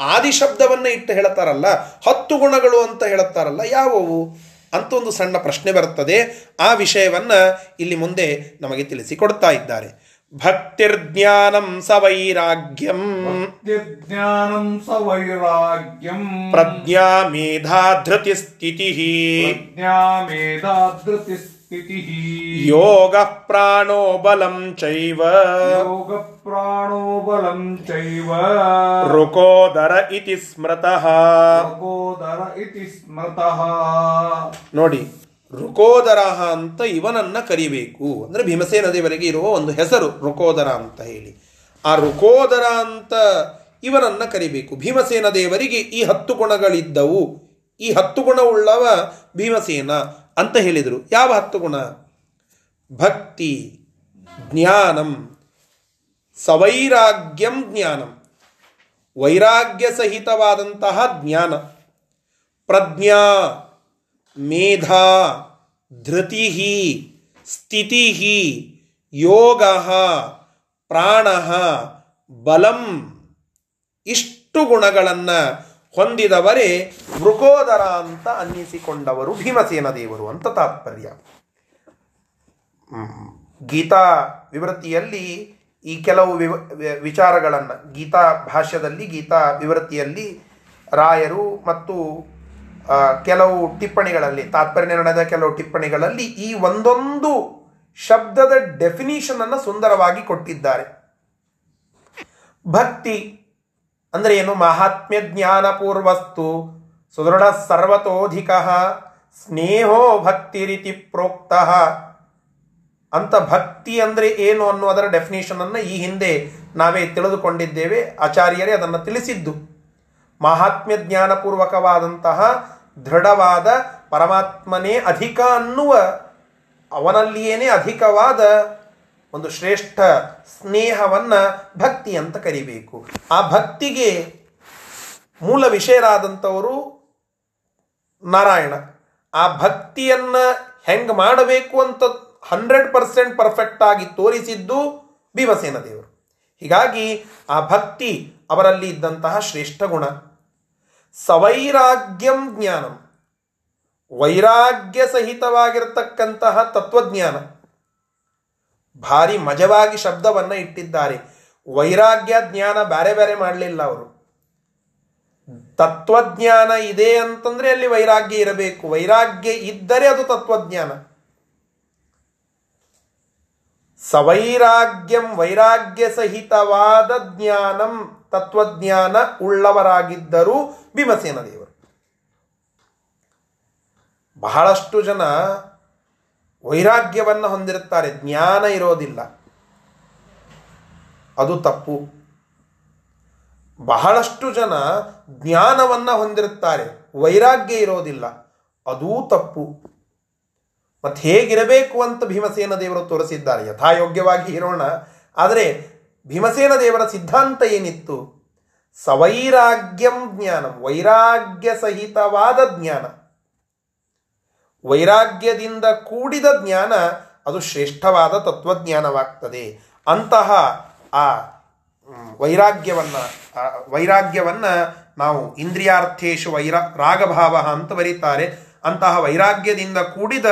ಆದಿ ಶಬ್ದವನ್ನು ಇಟ್ಟು ಹೇಳ್ತಾರಲ್ಲ ಹತ್ತು ಗುಣಗಳು ಅಂತ ಹೇಳುತ್ತಾರಲ್ಲ ಯಾವುವು? ಅಂತ ಒಂದು ಸಣ್ಣ ಪ್ರಶ್ನೆ ಬರುತ್ತದೆ. ಆ ವಿಷಯವನ್ನ ಇಲ್ಲಿ ಮುಂದೆ ನಮಗೆ ತಿಳಿಸಿಕೊಡ್ತಾ ಇದ್ದಾರೆ. ಭಕ್ತಿರ್ಜ್ಞಾನಂ ಸವೈರಾಗ್ಯಂ ಜ್ಞಾನಂ ಸ ವೈರಾಗ್ಯಂ. ಪ್ರಜ್ಞಾ ಮೇಧಾಧೃತಿ ಸ್ಥಿತಿ ಪ್ರಜ್ಞಾ ಯೋಗ ಪ್ರಾಣೋ ಬಲಂ ಚೈವ. ಯೋಗ ಪ್ರಾಣೋ ಬಲಂ ಚೈವ. ರುಕೋದರ ಇತಿ ಸ್ಮೃತಃ. ರುಕೋದರ ಇತಿ ಸ್ಮೃತಃ. ನೋಡಿ ರುಕೋದರ ಅಂತ ಇವನನ್ನ ಕರಿಬೇಕು. ಅಂದ್ರೆ ಭೀಮಸೇನ ದೇವರಿಗೆ ಇರುವ ಒಂದು ಹೆಸರು ರುಕೋದರ ಅಂತ ಹೇಳಿ. ಆ ರುಕೋದರ ಅಂತ ಇವನನ್ನ ಕರಿಬೇಕು. ಭೀಮಸೇನ ದೇವರಿಗೆ ಈ ಹತ್ತು ಗುಣಗಳಿದ್ದವು. ಈ ಹತ್ತು ಗುಣವುಳ್ಳವ ಭೀಮಸೇನ. ಅಂತ ಹೇಳಿದರು. ಯಾವ ಹತ್ತು ಗುಣ? ಭಕ್ತಿ, ಜ್ಞಾನಂ, ಸವೈರಾಗ್ಯಂ ಜ್ಞಾನಂ. ವೈರಾಗ್ಯ ಸಹಿತವಾದಂತಹ ಜ್ಞಾನ. ಪ್ರಜ್ಞಾ, ಮೇಧಾ ಧೃತಿ ಸ್ಥಿತಿ ಯೋಗ, ಪ್ರಾಣ, ಬಲಂ. ಇಷ್ಟು ಗುಣಗಳನ್ನು ಹೊಂದಿದವರೇ ಮೃಗೋದರ ಅಂತ ಅನ್ನಿಸಿಕೊಂಡವರು ಭೀಮಸೇನ ದೇವರು ಅಂತ ತಾತ್ಪರ್ಯ. ಗೀತಾ ವಿವೃತ್ತಿಯಲ್ಲಿ ಈ ಕೆಲವು ವಿವ ವಿಚಾರಗಳನ್ನು, ಗೀತಾ ಭಾಷ್ಯದಲ್ಲಿ, ಗೀತಾ ವಿವೃತ್ತಿಯಲ್ಲಿ ರಾಯರು ಮತ್ತು ಕೆಲವು ಟಿಪ್ಪಣಿಗಳಲ್ಲಿ, ತಾತ್ಪರ್ಯ ನಿರ್ಣಯದ ಕೆಲವು ಟಿಪ್ಪಣಿಗಳಲ್ಲಿ ಈ ಒಂದೊಂದು ಶಬ್ದದ ಡೆಫಿನಿಷನ್ ಅನ್ನು ಸುಂದರವಾಗಿ ಕೊಟ್ಟಿದ್ದಾರೆ ಭಕ್ತಿ ಅಂದ್ರೆ ಏನು? ಮಹಾತ್ಮ್ಯ ಜ್ಞಾನ ಪೂರ್ವಸ್ತು ಸುದೃಢ ಸರ್ವತೋಧಿಕ ಸ್ನೇಹೋ ಭಕ್ತಿ ರೀತಿ ಪ್ರೋಕ್ತ. ಅಂತ ಭಕ್ತಿ ಅಂದರೆ ಏನು ಅನ್ನುವುದರ ಡೆಫಿನೇಷನ್ ಅನ್ನು ಈ ಹಿಂದೆ ನಾವೇ ತಿಳಿದುಕೊಂಡಿದ್ದೇವೆ. ಆಚಾರ್ಯರೇ ಅದನ್ನು ತಿಳಿಸಿದ್ದು. ಮಹಾತ್ಮ್ಯ ಜ್ಞಾನಪೂರ್ವಕವಾದಂತಹ ದೃಢವಾದ ಪರಮಾತ್ಮನೇ ಅಧಿಕ ಅನ್ನುವ, ಅವನಲ್ಲಿಯೇನೇ ಅಧಿಕವಾದ ಒಂದು ಶ್ರೇಷ್ಠ ಸ್ನೇಹವನ್ನು ಭಕ್ತಿ ಅಂತ ಕರಿಬೇಕು. ಆ ಭಕ್ತಿಗೆ ಮೂಲ ವಿಷಯರಾದಂಥವರು ನಾರಾಯಣ. ಆ ಭಕ್ತಿಯನ್ನ ಹೆಂಗೆ ಮಾಡಬೇಕು ಅಂತ ಹಂಡ್ರೆಡ್ ಪರ್ಸೆಂಟ್ ಪರ್ಫೆಕ್ಟ್ ಆಗಿ ತೋರಿಸಿದ್ದು ಭೀಮಸೇನ ದೇವರು. ಹೀಗಾಗಿ ಆ ಭಕ್ತಿ ಅವರಲ್ಲಿ ಇದ್ದಂತಹ ಶ್ರೇಷ್ಠ ಗುಣ. ಸವೈರಾಗ್ಯಂ ಜ್ಞಾನಂ. ವೈರಾಗ್ಯ ಸಹಿತವಾಗಿರತಕ್ಕಂತಹ ತತ್ವಜ್ಞಾನ. ಭಾರಿ ಮಜವಾಗಿ ಶಬ್ದವನ್ನ ಇಟ್ಟಿದ್ದಾರೆ. ವೈರಾಗ್ಯ ಜ್ಞಾನ ಬೇರೆ ಬೇರೆ ಮಾಡಲಿಲ್ಲ ಅವರು. ತತ್ವಜ್ಞಾನ ಇದೆ ಅಂತಂದ್ರೆ ಅಲ್ಲಿ ವೈರಾಗ್ಯ ಇರಬೇಕು. ವೈರಾಗ್ಯ ಇದ್ದರೆ ಅದು ತತ್ವಜ್ಞಾನ. ಸವೈರಾಗ್ಯಂ ವೈರಾಗ್ಯ ಸಹಿತವಾದ ಜ್ಞಾನಂ ತತ್ವಜ್ಞಾನ ಉಳ್ಳವರಾಗಿದ್ದರೂ ಭೀಮಸೇನ ದೇವರು. ಬಹಳಷ್ಟು ಜನ ವೈರಾಗ್ಯವನ್ನು ಹೊಂದಿರುತ್ತಾರೆ. ಜ್ಞಾನ ಇರೋದಿಲ್ಲ. ಅದು ತಪ್ಪು. ಬಹಳಷ್ಟು ಜನ ಜ್ಞಾನವನ್ನು ಹೊಂದಿರುತ್ತಾರೆ. ವೈರಾಗ್ಯ ಇರೋದಿಲ್ಲ. ಅದೂ ತಪ್ಪು. ಮತ್ತು ಹೇಗಿರಬೇಕು ಅಂತ ಭೀಮಸೇನ ದೇವರು ತೋರಿಸಿದ್ದಾರೆ. ಯಥಾಯೋಗ್ಯವಾಗಿ ಇರೋಣ. ಆದರೆ ಭೀಮಸೇನ ದೇವರ ಸಿದ್ಧಾಂತ ಏನಿತ್ತು? ಸವೈರಾಗ್ಯಂ ಜ್ಞಾನ. ವೈರಾಗ್ಯ ಸಹಿತವಾದ ಜ್ಞಾನ. ವೈರಾಗ್ಯದಿಂದ ಕೂಡಿದ ಜ್ಞಾನ ಅದು ಶ್ರೇಷ್ಠವಾದ ತತ್ವಜ್ಞಾನವಾಗ್ತದೆ. ಅಂತಹ ಆ ವೈರಾಗ್ಯವನ್ನು ವೈರಾಗ್ಯವನ್ನು ನಾವು ಇಂದ್ರಿಯಾರ್ಥೇಶು ವೈರ, ರಾಗಭಾವ ಅಂತ ಬರೀತಾರೆ. ಅಂತಹ ವೈರಾಗ್ಯದಿಂದ ಕೂಡಿದ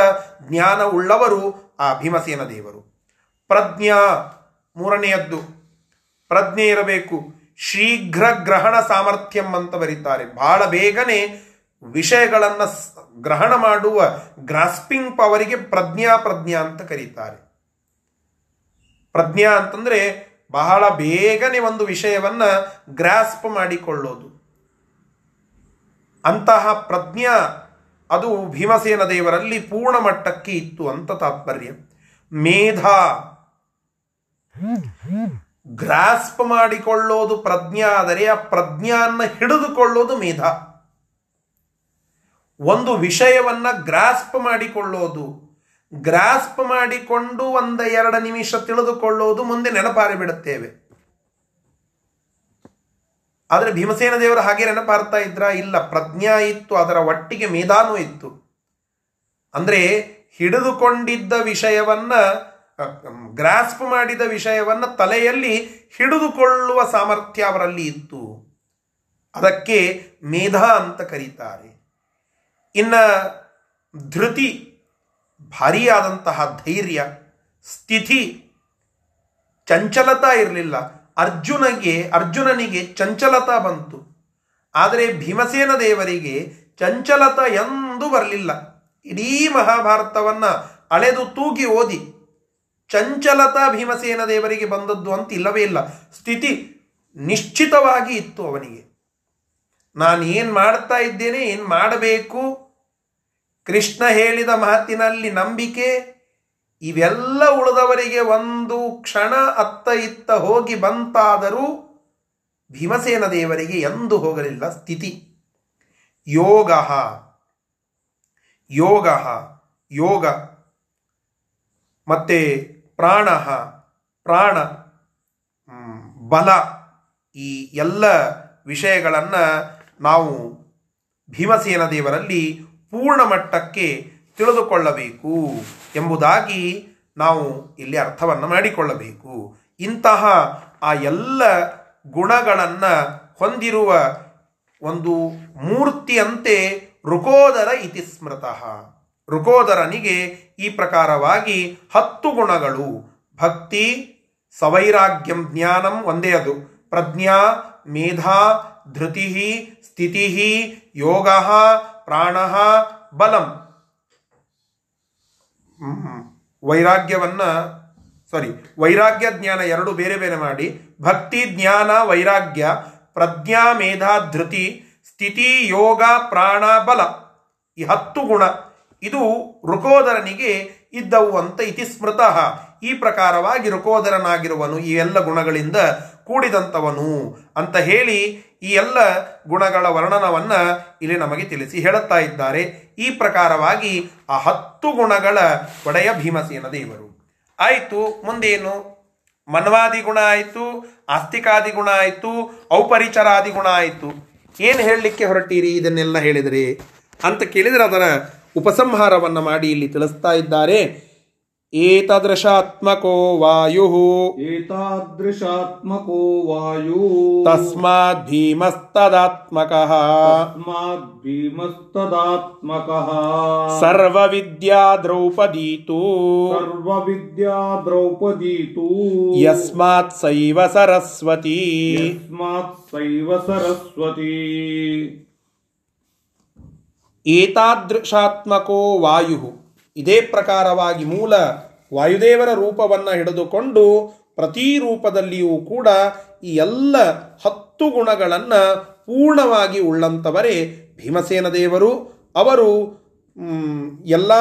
ಜ್ಞಾನ ಉಳ್ಳವರು ಆ ಭೀಮಸೇನ ದೇವರು. ಪ್ರಜ್ಞಾ, ಮೂರನೆಯದ್ದು, ಪ್ರಜ್ಞೆ ಇರಬೇಕು. ಶೀಘ್ರ ಗ್ರಹಣ ಸಾಮರ್ಥ್ಯಂ ಅಂತ ಬರೀತಾರೆ. ಬಹಳ ಬೇಗನೆ ವಿಷಯಗಳನ್ನು ಗ್ರಹಣ ಮಾಡುವ ಗ್ರಾಸ್ಪಿಂಗ್ ಪವರಿಗೆ ಪ್ರಜ್ಞಾ ಪ್ರಜ್ಞಾ ಅಂತ ಕರೀತಾರೆ. ಪ್ರಜ್ಞಾ ಅಂತಂದ್ರೆ ಬಹಳ ಬೇಗನೆ ಒಂದು ವಿಷಯವನ್ನ ಗ್ರಾಸ್ಪ್ ಮಾಡಿಕೊಳ್ಳೋದು. ಅಂತಹ ಪ್ರಜ್ಞಾ ಅದು ಭೀಮಸೇನ ದೇವರಲ್ಲಿ ಪೂರ್ಣ ಮಟ್ಟಕ್ಕೆ ಇತ್ತು ಅಂತ ತಾತ್ಪರ್ಯ. ಮೇಧಾ ಗ್ರಾಸ್ಪ್ ಮಾಡಿಕೊಳ್ಳೋದು ಪ್ರಜ್ಞಾ, ಆದರೆ ಆ ಪ್ರಜ್ಞಾನ ಹಿಡಿದುಕೊಳ್ಳೋದು ಮೇಧ. ಒಂದು ವಿಷಯವನ್ನ ಗ್ರಾಸ್ಪ್ ಮಾಡಿಕೊಳ್ಳೋದು. ಗ್ರಾಸ್ಪ್ ಮಾಡಿಕೊಂಡು ಒಂದು ಎರಡು ನಿಮಿಷ ತಿಳಿದುಕೊಳ್ಳೋದು ಮುಂದೆ ನೆನಪಾರಿ ಬಿಡುತ್ತೇವೆ. ಆದರೆ ಭೀಮಸೇನ ದೇವರು ಹಾಗೆ ನೆನಪಾರ್ತಾ ಇದ್ರ? ಇಲ್ಲ, ಪ್ರಜ್ಞಾ ಇತ್ತು, ಅದರ ಒಟ್ಟಿಗೆ ಮೇಧಾನು ಇತ್ತು. ಅಂದರೆ ಹಿಡಿದುಕೊಂಡಿದ್ದ ವಿಷಯವನ್ನ ಗ್ರಾಸ್ಪ್ ಮಾಡಿದ ವಿಷಯವನ್ನ ತಲೆಯಲ್ಲಿ ಹಿಡಿದುಕೊಳ್ಳುವ ಸಾಮರ್ಥ್ಯ ಅವರಲ್ಲಿ ಇತ್ತು. ಅದಕ್ಕೆ ಮೇಧಾ ಅಂತ ಕರೀತಾರೆ. ಇನ್ನ ಧೃತಿ ಭಾರಿಯಾದಂತಹ ಧೈರ್ಯ, ಸ್ಥಿತಿ ಚಂಚಲತಾ ಇರಲಿಲ್ಲ. ಅರ್ಜುನಗೆ, ಅರ್ಜುನನಿಗೆ ಚಂಚಲತಾ ಬಂತು. ಆದರೆ ಭೀಮಸೇನ ದೇವರಿಗೆ ಚಂಚಲತ ಎಂದು ಬರಲಿಲ್ಲ. ಇಡೀ ಮಹಾಭಾರತವನ್ನ ಅಳೆದು ತೂಗಿ ಓದಿ ಚಂಚಲತಾ ಭೀಮಸೇನ ದೇವರಿಗೆ ಬಂದದ್ದು ಅಂತ ಇಲ್ಲವೇ ಇಲ್ಲ. ಸ್ಥಿತಿ ನಿಶ್ಚಿತವಾಗಿ ಇತ್ತು ಅವನಿಗೆ. ನಾನು ಏನು ಮಾಡ್ತಾ ಇದ್ದೇನೆ, ಏನು ಮಾಡಬೇಕು? ಕೃಷ್ಣ ಹೇಳಿದ ಮಾತಿನಲ್ಲಿ ನಂಬಿಕೆ, ಇವೆಲ್ಲ ಉಳಿದವರಿಗೆ ಒಂದು ಕ್ಷಣ ಅತ್ತ ಇತ್ತ ಹೋಗಿ ಬಂತಾದರೂ ಭೀಮಸೇನ ದೇವರಿಗೆ ಎಂದು ಹೋಗಲಿಲ್ಲ ಸ್ಥಿತಿ. ಯೋಗ ಯೋಗ ಯೋಗ. ಮತ್ತೆ ಪ್ರಾಣ ಪ್ರಾಣ. ಬಲ. ಈ ಎಲ್ಲ ವಿಷಯಗಳನ್ನು ನಾವು ಭೀಮಸೇನ ದೇವರಲ್ಲಿ ಪೂರ್ಣ ಮಟ್ಟಕ್ಕೆ ತಿಳಿದುಕೊಳ್ಳಬೇಕು ಎಂಬುದಾಗಿ ನಾವು ಇಲ್ಲಿ ಅರ್ಥವನ್ನು ಮಾಡಿಕೊಳ್ಳಬೇಕು. ಇಂತಹ ಆ ಎಲ್ಲ ಗುಣಗಳನ್ನು ಹೊಂದಿರುವ ಒಂದು ಮೂರ್ತಿಯಂತೆ ರುಕೋದರ ಇತಿ ಸ್ಮೃತಃ. ರುಕೋದರನಿಗೆ ಈ ಪ್ರಕಾರವಾಗಿ ಹತ್ತು ಗುಣಗಳು. ಭಕ್ತಿ, ಸವೈರಾಗ್ಯಂ ಜ್ಞಾನಂ ಒಂದೇ ಅದು. ಪ್ರಜ್ಞಾ, ಮೇಧಾ ಧೃತಿ ಸ್ಥಿತಿ ಯೋಗ ಪ್ರಾಣ ಬಲಂ. ವೈರಾಗ್ಯವನ್ನ ಸಾರಿ ವೈರಾಗ್ಯ ಜ್ಞಾನ ಎರಡು ಬೇರೆ ಬೇರೆ ಮಾಡಿ. ಭಕ್ತಿ ಜ್ಞಾನ ವೈರಾಗ್ಯ ಪ್ರಜ್ಞಾ ಮೇಧಾ ಧೃತಿ ಸ್ಥಿತಿ ಯೋಗ ಪ್ರಾಣ ಬಲ ಈ ಹತ್ತು ಗುಣ ಇದು ಋಕೋದರನಿಗೆ ಇದ್ದವು ಅಂತ ಇತಿ ಸ್ಮೃತಃ. ಈ ಪ್ರಕಾರವಾಗಿ ರುಕೋದರನಾಗಿರುವನು ಈ ಎಲ್ಲ ಗುಣಗಳಿಂದ ಕೂಡಿದಂಥವನು ಅಂತ ಹೇಳಿ ಈ ಎಲ್ಲ ಗುಣಗಳ ವರ್ಣನವನ್ನು ಇಲ್ಲಿ ನಮಗೆ ತಿಳಿಸಿ ಹೇಳುತ್ತಾ ಇದ್ದಾರೆ. ಈ ಪ್ರಕಾರವಾಗಿ ಆ ಹತ್ತು ಗುಣಗಳ ಒಡೆಯ ಭೀಮಸೇನ ದೇವರು. ಆಯಿತು, ಮುಂದೇನು? ಮನ್ವಾದಿ ಗುಣ ಆಯಿತು, ಆಸ್ತಿಕಾದಿ ಗುಣ ಆಯಿತು, ಔಪರಿಚರಾದಿ ಗುಣ ಆಯಿತು. ಏನು ಹೇಳಲಿಕ್ಕೆ ಹೊರಟೀರಿ ಇದನ್ನೆಲ್ಲ ಹೇಳಿದರೆ? ಅಂತ ಕೇಳಿದರೆ ಅದರ ಉಪಸಂಹಾರವನ್ನು ಮಾಡಿ ಇಲ್ಲಿ ತಿಳಿಸ್ತಾ ಇದ್ದಾರೆ. एतदृशात्मको वायुः एतादृशात्मको वायुः तस्मात् भीमस्तदात्मकः। तस्मात् भीमस्तदात्मकः। सर्वविद्या द्रौपदी तु सर्वविद्या द्रौपदी तु यस्मात् सैव सरस्वती। यस्मात् सैव सरस्वती। एतादृशात्मको वायुः। ಇದೇ ಪ್ರಕಾರವಾಗಿ ಮೂಲ ವಾಯುದೇವರ ರೂಪವನ್ನು ಹಿಡಿದುಕೊಂಡು ಪ್ರತಿ ರೂಪದಲ್ಲಿಯೂ ಕೂಡ ಈ ಎಲ್ಲ ಹತ್ತು ಗುಣಗಳನ್ನು ಪೂರ್ಣವಾಗಿ ಉಳ್ಳಂಥವರೇ ಭೀಮಸೇನ ದೇವರು. ಅವರು ಎಲ್ಲ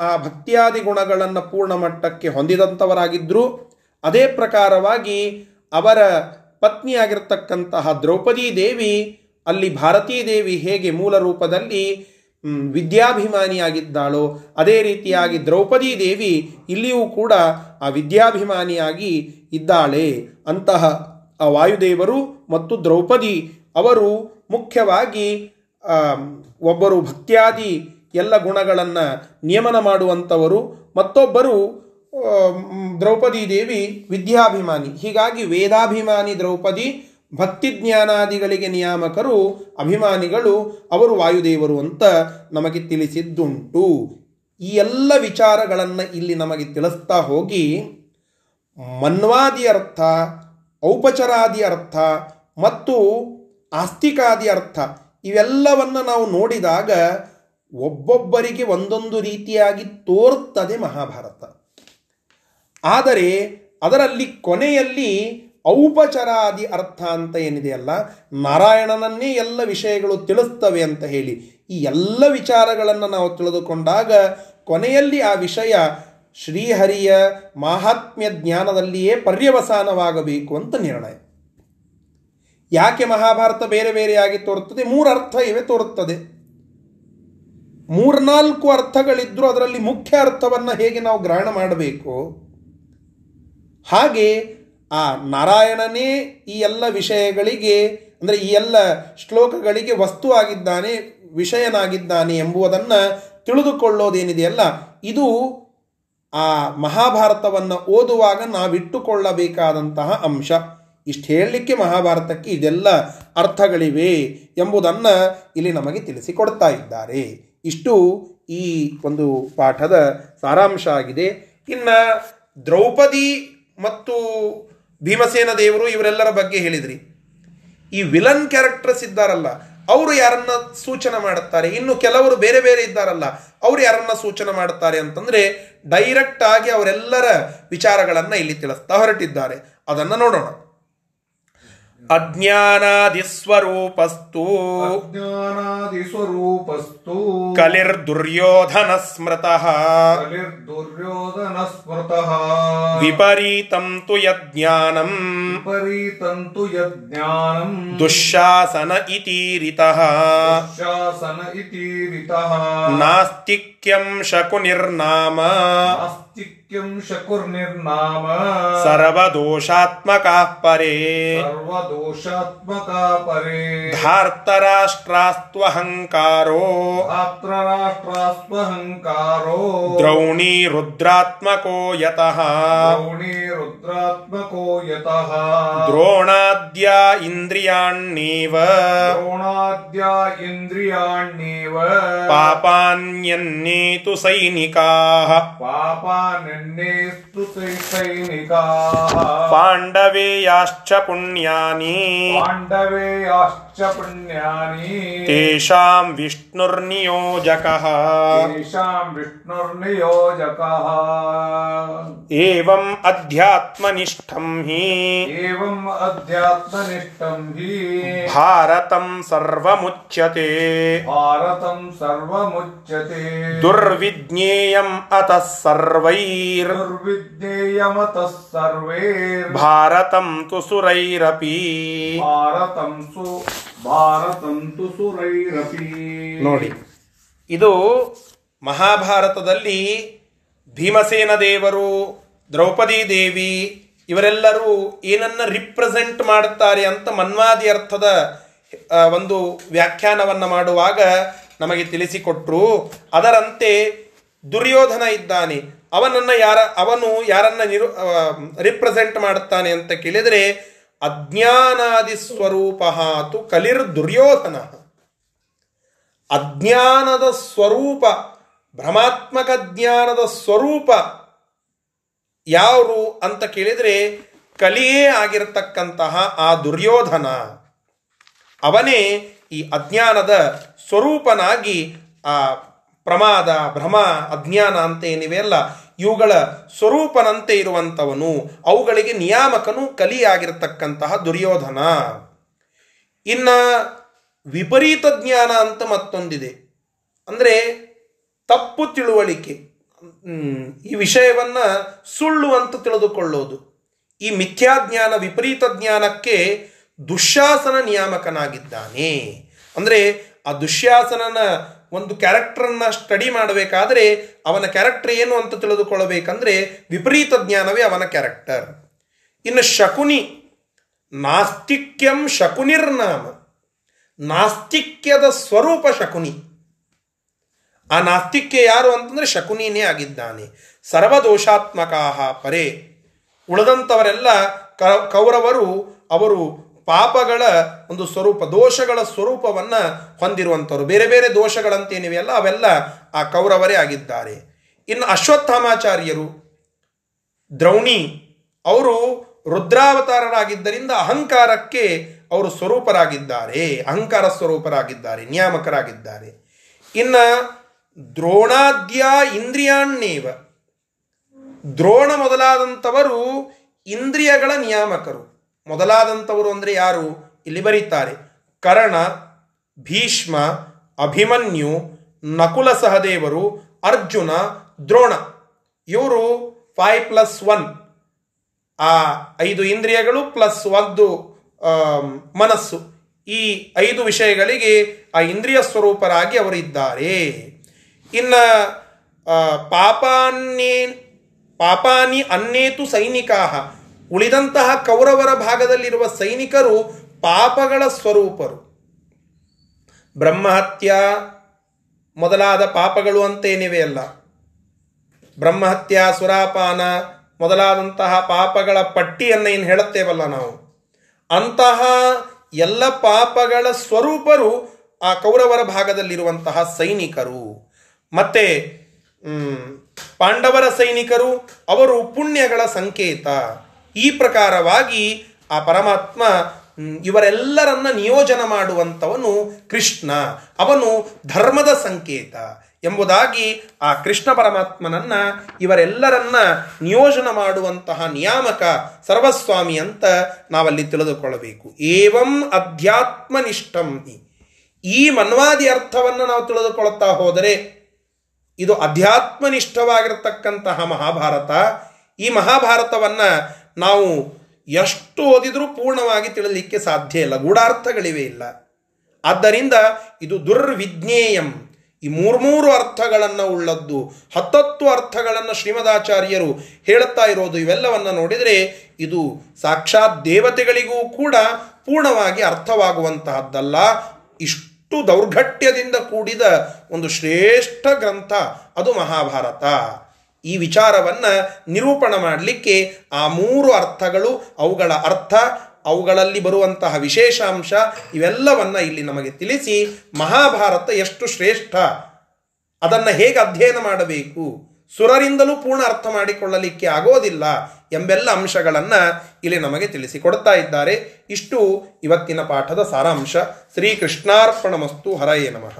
ಆ ಭಕ್ತಿಯಾದಿ ಗುಣಗಳನ್ನು ಪೂರ್ಣ ಮಟ್ಟಕ್ಕೆ ಹೊಂದಿದಂಥವರಾಗಿದ್ದರು ಅದೇ ಪ್ರಕಾರವಾಗಿ ಅವರ ಪತ್ನಿಯಾಗಿರ್ತಕ್ಕಂತಹ ದ್ರೌಪದಿ ದೇವಿ ಅಲ್ಲಿ ಭಾರತೀ ದೇವಿ ಹೇಗೆ ಮೂಲ ರೂಪದಲ್ಲಿ ವಿದ್ಯಾಭಿಮಾನಿಯಾಗಿದ್ದಾಳೋ, ಅದೇ ರೀತಿಯಾಗಿ ದ್ರೌಪದಿ ದೇವಿ ಇಲ್ಲಿಯೂ ಕೂಡ ಆ ವಿದ್ಯಾಭಿಮಾನಿಯಾಗಿ ಇದ್ದಾಳೆ ಅಂತಹ ಆ ವಾಯುದೇವರು ಮತ್ತು ದ್ರೌಪದಿ ಅವರು ಮುಖ್ಯವಾಗಿ ಒಬ್ಬರು ಭಕ್ತ್ಯಾದಿ ಎಲ್ಲ ಗುಣಗಳನ್ನು ನಿಯಮನ ಮಾಡುವಂಥವರು, ಮತ್ತೊಬ್ಬರು ದ್ರೌಪದಿ ದೇವಿ ವಿದ್ಯಾಭಿಮಾನಿ. ಹೀಗಾಗಿ ವೇದಾಭಿಮಾನಿ ದ್ರೌಪದಿ ಭಕ್ತಿ ಜ್ಞಾನಾದಿಗಳಿಗೆ ನಿಯಾಮಕರು, ಅಭಿಮಾನಿಗಳು, ಅವರು ವಾಯುದೇವರು ಅಂತ ನಮಗೆ ತಿಳಿಸಿದ್ದುಂಟು. ಈ ಎಲ್ಲ ವಿಚಾರಗಳನ್ನು ಇಲ್ಲಿ ನಮಗೆ ತಿಳಿಸ್ತಾ ಹೋಗಿ, ಮನ್ವಾದಿ ಅರ್ಥ, ಔಪಚಾರಾದಿ ಅರ್ಥ ಮತ್ತು ಆಸ್ತಿಕಾದಿ ಅರ್ಥ ಇವೆಲ್ಲವನ್ನು ನಾವು ನೋಡಿದಾಗ ಒಬ್ಬೊಬ್ಬರಿಗೆ ಒಂದೊಂದು ರೀತಿಯಾಗಿ ತೋರುತ್ತದೆ ಮಹಾಭಾರತ. ಆದರೆ ಅದರಲ್ಲಿ ಕೊನೆಯಲ್ಲಿ ಔಪಚಾರಾದಿ ಅರ್ಥ ಅಂತ ಏನಿದೆಯಲ್ಲ ನಾರಾಯಣನನ್ನೇ ಎಲ್ಲ ವಿಷಯಗಳು ತಿಳಿಸ್ತವೆ ಅಂತ ಹೇಳಿ. ಈ ಎಲ್ಲ ವಿಚಾರಗಳನ್ನು ನಾವು ತಿಳಿದುಕೊಂಡಾಗ ಕೊನೆಯಲ್ಲಿ ಆ ವಿಷಯ ಶ್ರೀಹರಿಯ ಮಾಹಾತ್ಮ್ಯ ಜ್ಞಾನದಲ್ಲಿಯೇ ಪರ್ಯವಸಾನವಾಗಬೇಕು ಅಂತ ನಿರ್ಣಯ. ಯಾಕೆ ಮಹಾಭಾರತ ಬೇರೆ ಬೇರೆಯಾಗಿ ತೋರುತ್ತದೆ? ಮೂರು ಅರ್ಥ ಇವೆ ತೋರುತ್ತದೆ. ಮೂರ್ನಾಲ್ಕು ಅರ್ಥಗಳಿದ್ರೂ ಅದರಲ್ಲಿ ಮುಖ್ಯ ಅರ್ಥವನ್ನು ಹೇಗೆ ನಾವು ಗ್ರಹಣ ಮಾಡಬೇಕು? ಹಾಗೆ ಆ ನಾರಾಯಣನೇ ಈ ಎಲ್ಲ ವಿಷಯಗಳಿಗೆ, ಅಂದರೆ ಈ ಎಲ್ಲ ಶ್ಲೋಕಗಳಿಗೆ ವಸ್ತು ಆಗಿದ್ದಾನೆ ವಿಷಯನಾಗಿದ್ದಾನೆ ಎಂಬುದನ್ನು ತಿಳಿದುಕೊಳ್ಳೋದೇನಿದೆಯಲ್ಲ, ಇದು ಆ ಮಹಾಭಾರತವನ್ನು ಓದುವಾಗ ನಾವಿಟ್ಟುಕೊಳ್ಳಬೇಕಾದಂತಹ ಅಂಶ. ಇಷ್ಟು ಹೇಳಲಿಕ್ಕೆ ಮಹಾಭಾರತಕ್ಕೆ ಇದೆಲ್ಲ ಅರ್ಥಗಳಿವೆ ಎಂಬುದನ್ನು ಇಲ್ಲಿ ನಮಗೆ ತಿಳಿಸಿಕೊಡ್ತಾ ಇದ್ದಾರೆ. ಇಷ್ಟು ಈ ಒಂದು ಪಾಠದ ಸಾರಾಂಶ ಆಗಿದೆ. ಇನ್ನು ದ್ರೌಪದಿ ಮತ್ತು ಭೀಮಸೇನ ದೇವರು ಇವರೆಲ್ಲರ ಬಗ್ಗೆ ಹೇಳಿದ್ರಿ. ಈ ವಿಲನ್ ಕ್ಯಾರೆಕ್ಟರ್ಸ್ ಇದ್ದಾರಲ್ಲ, ಅವರು ಯಾರನ್ನ ಸೂಚನೆ ಮಾಡುತ್ತಾರೆ? ಇನ್ನು ಕೆಲವರು ಬೇರೆ ಬೇರೆ ಇದ್ದಾರಲ್ಲ, ಅವರು ಯಾರನ್ನ ಸೂಚನೆ ಮಾಡುತ್ತಾರೆ ಅಂತಂದ್ರೆ ಡೈರೆಕ್ಟ್ ಆಗಿ ಅವರೆಲ್ಲರ ವಿಚಾರಗಳನ್ನು ಇಲ್ಲಿ ತಿಳಿಸ್ತಾ ಹೊರಟಿದ್ದಾರೆ. ಅದನ್ನು ನೋಡೋಣ. अज्ञानादिस्वरूपस्तु। अज्ञानादिस्वरूपस्तु। कलिर्दुर्योधनस्मृतः। कलिर्दुर्योधनस्मृतः। विपरीतं तु यज्ञानम् विपरीतं तु यज्ञानम् दुःशासन इतीरितः दुःशासन इतीरितः नास्तिक्यं शकुनिर्नाम। नास्तिक्यं ಇತೀರಿತಃ ನಾಸ್ತಿಕ್ಯಂ ಶಕುನಿರ್ನಾಮ ನಾಸ್ತಿಕ್ಯಂ ಶಕುರ್ನಿರ್ನಾಮ ಸರ್ವದೋಷಾತ್ಮಕ ಪರೇ ಸರ್ವದೋಷಾತ್ಮಕ ಪರೇ ಧಾರ್ತರಾಷ್ಟ್ರಾಸ್ತ್ವಹಂಕಾರೋ ರಾಷ್ಟ್ರಾಸ್ತ್ವಹಂಕಾರೋ ದ್ರೌಣಿ ರುದ್ರಾತ್ಮಕೋ ಯತಃ ದ್ರೌಣಿ ರುದ್ರಾತ್ಮಕೋ ಯತಃ ದ್ರೋಣಾದ್ಯ ಇಂದ್ರಿಯಾಣ್ಯೇವ ದ್ರೋಣಾದ್ಯ ಇಂದ್ರಿಯಾಣ್ಯೇವ ಪಾಪಾನ್ಯನ್ನೇತು ಸೈನಿಕಾ ಪಾಪಾನನ್ನೇಸ್ತು ಸೈನಿಕಾಃ ಪಾಂಡವೇಯಾಶ್ಚ ಪುಣ್ಯಾನಿ. ಪಾಂಡವೇಯಾಶ್ಚ ಪುಣ್ಯಾನಿ ತೇಷಾಂ ವಿಷ್ಣುರ್ನಿಯೋಜಕಃ ತೇಷಾಂ ವಿಷ್ಣುರ್ನಿಯೋಜಕಃ ಏವಂ ಅಧ್ಯಾತ್ಮನಿಷ್ಠಂ ಹಿ ಏವಂ ಅಧ್ಯಾತ್ಮನಿಷ್ಠಂ ಹಿ ಭಾರತಂ ಸರ್ವಮುಚ್ಯತೆ ಭಾರತಂ ಸರ್ವಮುಚ್ಯತೆ ದುರ್ವಿಜ್ಞೇಯಂ ಅತಃ ಸರ್ವೈರ್ ದುರ್ವಿಜ್ಞೇಯಮತಃ ಸರ್ವೈರ್ ಭಾರತಂ ತು ಸುರೈರಪಿ ಭಾರತಂ ಸು ಭಾರತಂ ತು ಸುರೈರಪಿ. ನೋಡಿ, ಇದು ಮಹಾಭಾರತದಲ್ಲಿ ಭೀಮಸೇನ ದೇವರು, ದ್ರೌಪದಿ ದೇವಿ, ಇವರೆಲ್ಲರೂ ಏನನ್ನ ರಿಪ್ರೆಸೆಂಟ್ ಮಾಡುತ್ತಾರೆ ಅಂತ ಮನ್ವಾದಿ ಅರ್ಥದ ಒಂದು ವ್ಯಾಖ್ಯಾನವನ್ನು ಮಾಡುವಾಗ ನಮಗೆ ತಿಳಿಸಿಕೊಟ್ರು. ಅದರಂತೆ ದುರ್ಯೋಧನ ಇದ್ದಾನೆ. ಅವನನ್ನು ಯಾರ, ಅವನು ಯಾರನ್ನ ನಿರು ರಿಪ್ರೆಸೆಂಟ್ ಮಾಡುತ್ತಾನೆ ಅಂತ ಕೇಳಿದರೆ ಅಜ್ಞಾನಾದಿ ಸ್ವರೂಪ ತು ಕಲಿರ್ ದುರ್ಯೋಧನ. ಅಜ್ಞಾನದ ಸ್ವರೂಪ, ಭ್ರಮಾತ್ಮಕ ಜ್ಞಾನದ ಸ್ವರೂಪ ಯಾರು ಅಂತ ಕೇಳಿದರೆ ಕಲಿಯೇ ಆಗಿರತಕ್ಕಂತಹ ಆ ದುರ್ಯೋಧನ. ಅವನೇ ಈ ಅಜ್ಞಾನದ ಸ್ವರೂಪನಾಗಿ ಆ ಪ್ರಮಾದ, ಭ್ರಮ, ಅಜ್ಞಾನ ಅಂತ ಏನಿವೆ ಅಲ್ಲ ಇವುಗಳ ಸ್ವರೂಪನಂತೆ ಇರುವಂಥವನು, ಅವುಗಳಿಗೆ ನಿಯಾಮಕನು ಕಲಿಯಾಗಿರ್ತಕ್ಕಂತಹ ದುರ್ಯೋಧನ. ಇನ್ನ ವಿಪರೀತ ಜ್ಞಾನ ಅಂತ ಮತ್ತೊಂದಿದೆ. ಅಂದರೆ ತಪ್ಪು ತಿಳುವಳಿಕೆ. ಈ ವಿಷಯವನ್ನು ಸುಳ್ಳು ಅಂತ ತಿಳಿದುಕೊಳ್ಳೋದು. ಈ ಮಿಥ್ಯಾಜ್ಞಾನ ವಿಪರೀತ ಜ್ಞಾನಕ್ಕೆ ದುಶ್ಯಾಸನ ನಿಯಾಮಕನಾಗಿದ್ದಾನೆ. ಅಂದರೆ ಆ ದುಶ್ಯಾಸನನ ಒಂದು ಕ್ಯಾರೆಕ್ಟರನ್ನ ಸ್ಟಡಿ ಮಾಡಬೇಕಾದ್ರೆ ಅವನ ಕ್ಯಾರೆಕ್ಟರ್ ಏನು ಅಂತ ತಿಳಿದುಕೊಳ್ಳಬೇಕಂದ್ರೆ ವಿಪರೀತ ಜ್ಞಾನವೇ ಅವನ ಕ್ಯಾರೆಕ್ಟರ್ ಇನ್ನು ಶಕುನಿ, ನಾಸ್ತಿಕ್ಯಂ ಶಕುನಿರ್ನಾಮ. ನಾಸ್ತಿಕ್ಯದ ಸ್ವರೂಪ ಶಕುನಿ. ಆ ನಾಸ್ತಿಕ್ಯ ಯಾರು ಅಂತಂದ್ರೆ ಶಕುನಿನೇ ಆಗಿದ್ದಾನೆ. ಸರ್ವದೋಷಾತ್ಮಕ ಪರೇ. ಉಳಿದಂಥವರೆಲ್ಲ ಕೌರವರು ಅವರು ಪಾಪಗಳ ಒಂದು ಸ್ವರೂಪ, ದೋಷಗಳ ಸ್ವರೂಪವನ್ನು ಹೊಂದಿರುವಂಥವ್ರು. ಬೇರೆ ಬೇರೆ ದೋಷಗಳಂತೇನಿವೆಯಲ್ಲ ಅವೆಲ್ಲ ಆ ಕೌರವರೇ ಆಗಿದ್ದಾರೆ. ಇನ್ನು ಅಶ್ವತ್ಥಾಮಾಚಾರ್ಯರು, ದ್ರೌಣಿ, ಅವರು ರುದ್ರಾವತಾರರಾಗಿದ್ದರಿಂದ ಅಹಂಕಾರಕ್ಕೆ ಅವರು ಸ್ವರೂಪರಾಗಿದ್ದಾರೆ, ಅಹಂಕಾರ ಸ್ವರೂಪರಾಗಿದ್ದಾರೆ, ನಿಯಾಮಕರಾಗಿದ್ದಾರೆ. ಇನ್ನು ದ್ರೋಣಾದ್ಯ ಇಂದ್ರಿಯಾಣ್ಣೇವ. ದ್ರೋಣ ಮೊದಲಾದಂಥವರು ಇಂದ್ರಿಯಗಳ ನಿಯಾಮಕರು. ಮೊದಲಾದಂಥವರು ಅಂದರೆ ಯಾರು? ಇಲ್ಲಿ ಬರೀತಾರೆ. ಕರ್ಣ, ಭೀಷ್ಮ, ಅಭಿಮನ್ಯು, ನಕುಲ ಸಹದೇವರು, ಅರ್ಜುನ, ದ್ರೋಣ. ಇವರು ಫೈವ್ ಪ್ಲಸ್ ಒನ್ ಆ ಐದು ಇಂದ್ರಿಯಗಳು ಪ್ಲಸ್ ಒಂದು ಮನಸ್ಸು. ಈ ಐದು ವಿಷಯಗಳಿಗೆ ಆ ಇಂದ್ರಿಯ ಸ್ವರೂಪರಾಗಿ ಅವರಿದ್ದಾರೆ ಇನ್ನು ಪಾಪಾನ್ಯೇ, ಪಾಪಾನಿ ಅನ್ನೇತು ಸೈನಿಕಾ ಉಳಿದಂತಹ ಕೌರವರ ಭಾಗದಲ್ಲಿರುವ ಸೈನಿಕರು ಪಾಪಗಳ ಸ್ವರೂಪರು. ಬ್ರಹ್ಮಹತ್ಯ ಮೊದಲಾದ ಪಾಪಗಳು ಅಂತೇನಿವೆ ಅಲ್ಲ. ಬ್ರಹ್ಮಹತ್ಯ, ಸುರಾಪಾನ ಮೊದಲಾದಂತಹ ಪಾಪಗಳ ಪಟ್ಟಿಯನ್ನು ಏನು ಹೇಳುತ್ತೇವಲ್ಲ ನಾವು. ಅಂತಹ ಎಲ್ಲ ಪಾಪಗಳ ಸ್ವರೂಪರು ಆ ಕೌರವರ ಭಾಗದಲ್ಲಿರುವಂತಹ ಸೈನಿಕರು. ಮತ್ತೆ ಪಾಂಡವರ ಸೈನಿಕರು ಅವರು ಪುಣ್ಯಗಳ ಸಂಕೇತ. ಈ ಪ್ರಕಾರವಾಗಿ ಆ ಪರಮಾತ್ಮ ಇವರೆಲ್ಲರನ್ನ ನಿಯೋಜನ ಮಾಡುವಂಥವನು ಕೃಷ್ಣ. ಅವನು ಧರ್ಮದ ಸಂಕೇತ ಎಂಬುದಾಗಿ ಆ ಕೃಷ್ಣ ಪರಮಾತ್ಮನನ್ನ ಇವರೆಲ್ಲರನ್ನ ನಿಯೋಜನ ಮಾಡುವಂತಹ ನಿಯಾಮಕ ಸರ್ವಸ್ವಾಮಿ ಅಂತ ನಾವಲ್ಲಿ ತಿಳಿದುಕೊಳ್ಳಬೇಕು. ಏವಂ ಅಧ್ಯಾತ್ಮನಿಷ್ಠಂ ಈ ಮನ್ವಾದಿ ಅರ್ಥವನ್ನು ನಾವು ತಿಳಿದುಕೊಳ್ಳುತ್ತಾ ಹೋದರೆ ಇದು ಅಧ್ಯಾತ್ಮನಿಷ್ಠವಾಗಿರತಕ್ಕಂತಹ ಮಹಾಭಾರತ. ಈ ಮಹಾಭಾರತವನ್ನ ನಾವು ಎಷ್ಟು ಓದಿದರೂ ಪೂರ್ಣವಾಗಿ ತಿಳಿಲಿಕ್ಕೆ ಸಾಧ್ಯ ಇಲ್ಲ. ಗೂಢಾರ್ಥಗಳಿವೆ ಇಲ್ಲ. ಆದ್ದರಿಂದ ಇದು ದುರ್ವಿಜ್ಞೇಯಂ. ಈ ಮೂರ್ಮೂರು ಅರ್ಥಗಳನ್ನು ಉಳ್ಳದ್ದು, ಹತ್ತತ್ತು ಅರ್ಥಗಳನ್ನು ಶ್ರೀಮದಾಚಾರ್ಯರು ಹೇಳುತ್ತಾ ಇರೋದು, ಇವೆಲ್ಲವನ್ನು ನೋಡಿದರೆ ಇದು ಸಾಕ್ಷಾತ್ ದೇವತೆಗಳಿಗೂ ಕೂಡ ಪೂರ್ಣವಾಗಿ ಅರ್ಥವಾಗುವಂತಹದ್ದಲ್ಲ. ಇಷ್ಟು ದೌರ್ಘಟ್ಯದಿಂದ ಕೂಡಿದ ಒಂದು ಶ್ರೇಷ್ಠ ಗ್ರಂಥ, ಅದು ಮಹಾಭಾರತ. ಈ ವಿಚಾರವನ್ನು ನಿರೂಪಣ ಮಾಡಲಿಕ್ಕೆ ಆ ಮೂರು ಅರ್ಥಗಳು, ಅವುಗಳ ಅರ್ಥ, ಅವುಗಳಲ್ಲಿ ಬರುವಂತಹ ವಿಶೇಷಾಂಶ ಇವೆಲ್ಲವನ್ನು ಇಲ್ಲಿ ನಮಗೆ ತಿಳಿಸಿ ಮಹಾಭಾರತ ಎಷ್ಟು ಶ್ರೇಷ್ಠ. ಅದನ್ನು ಹೇಗೆ ಅಧ್ಯಯನ ಮಾಡಬೇಕು? ಸುರರಿಂದಲೂ ಪೂರ್ಣ ಅರ್ಥ ಮಾಡಿಕೊಳ್ಳಲಿಕ್ಕೆ ಆಗೋದಿಲ್ಲ ಎಂಬೆಲ್ಲ ಅಂಶಗಳನ್ನು ಇಲ್ಲಿ ನಮಗೆ ತಿಳಿಸಿಕೊಡ್ತಾ ಇದ್ದಾರೆ. ಇಷ್ಟು ಇವತ್ತಿನ ಪಾಠದ ಸಾರಾಂಶ. ಶ್ರೀಕೃಷ್ಣಾರ್ಪಣ ಮಸ್ತು ಹರಯೇ ನಮಃ.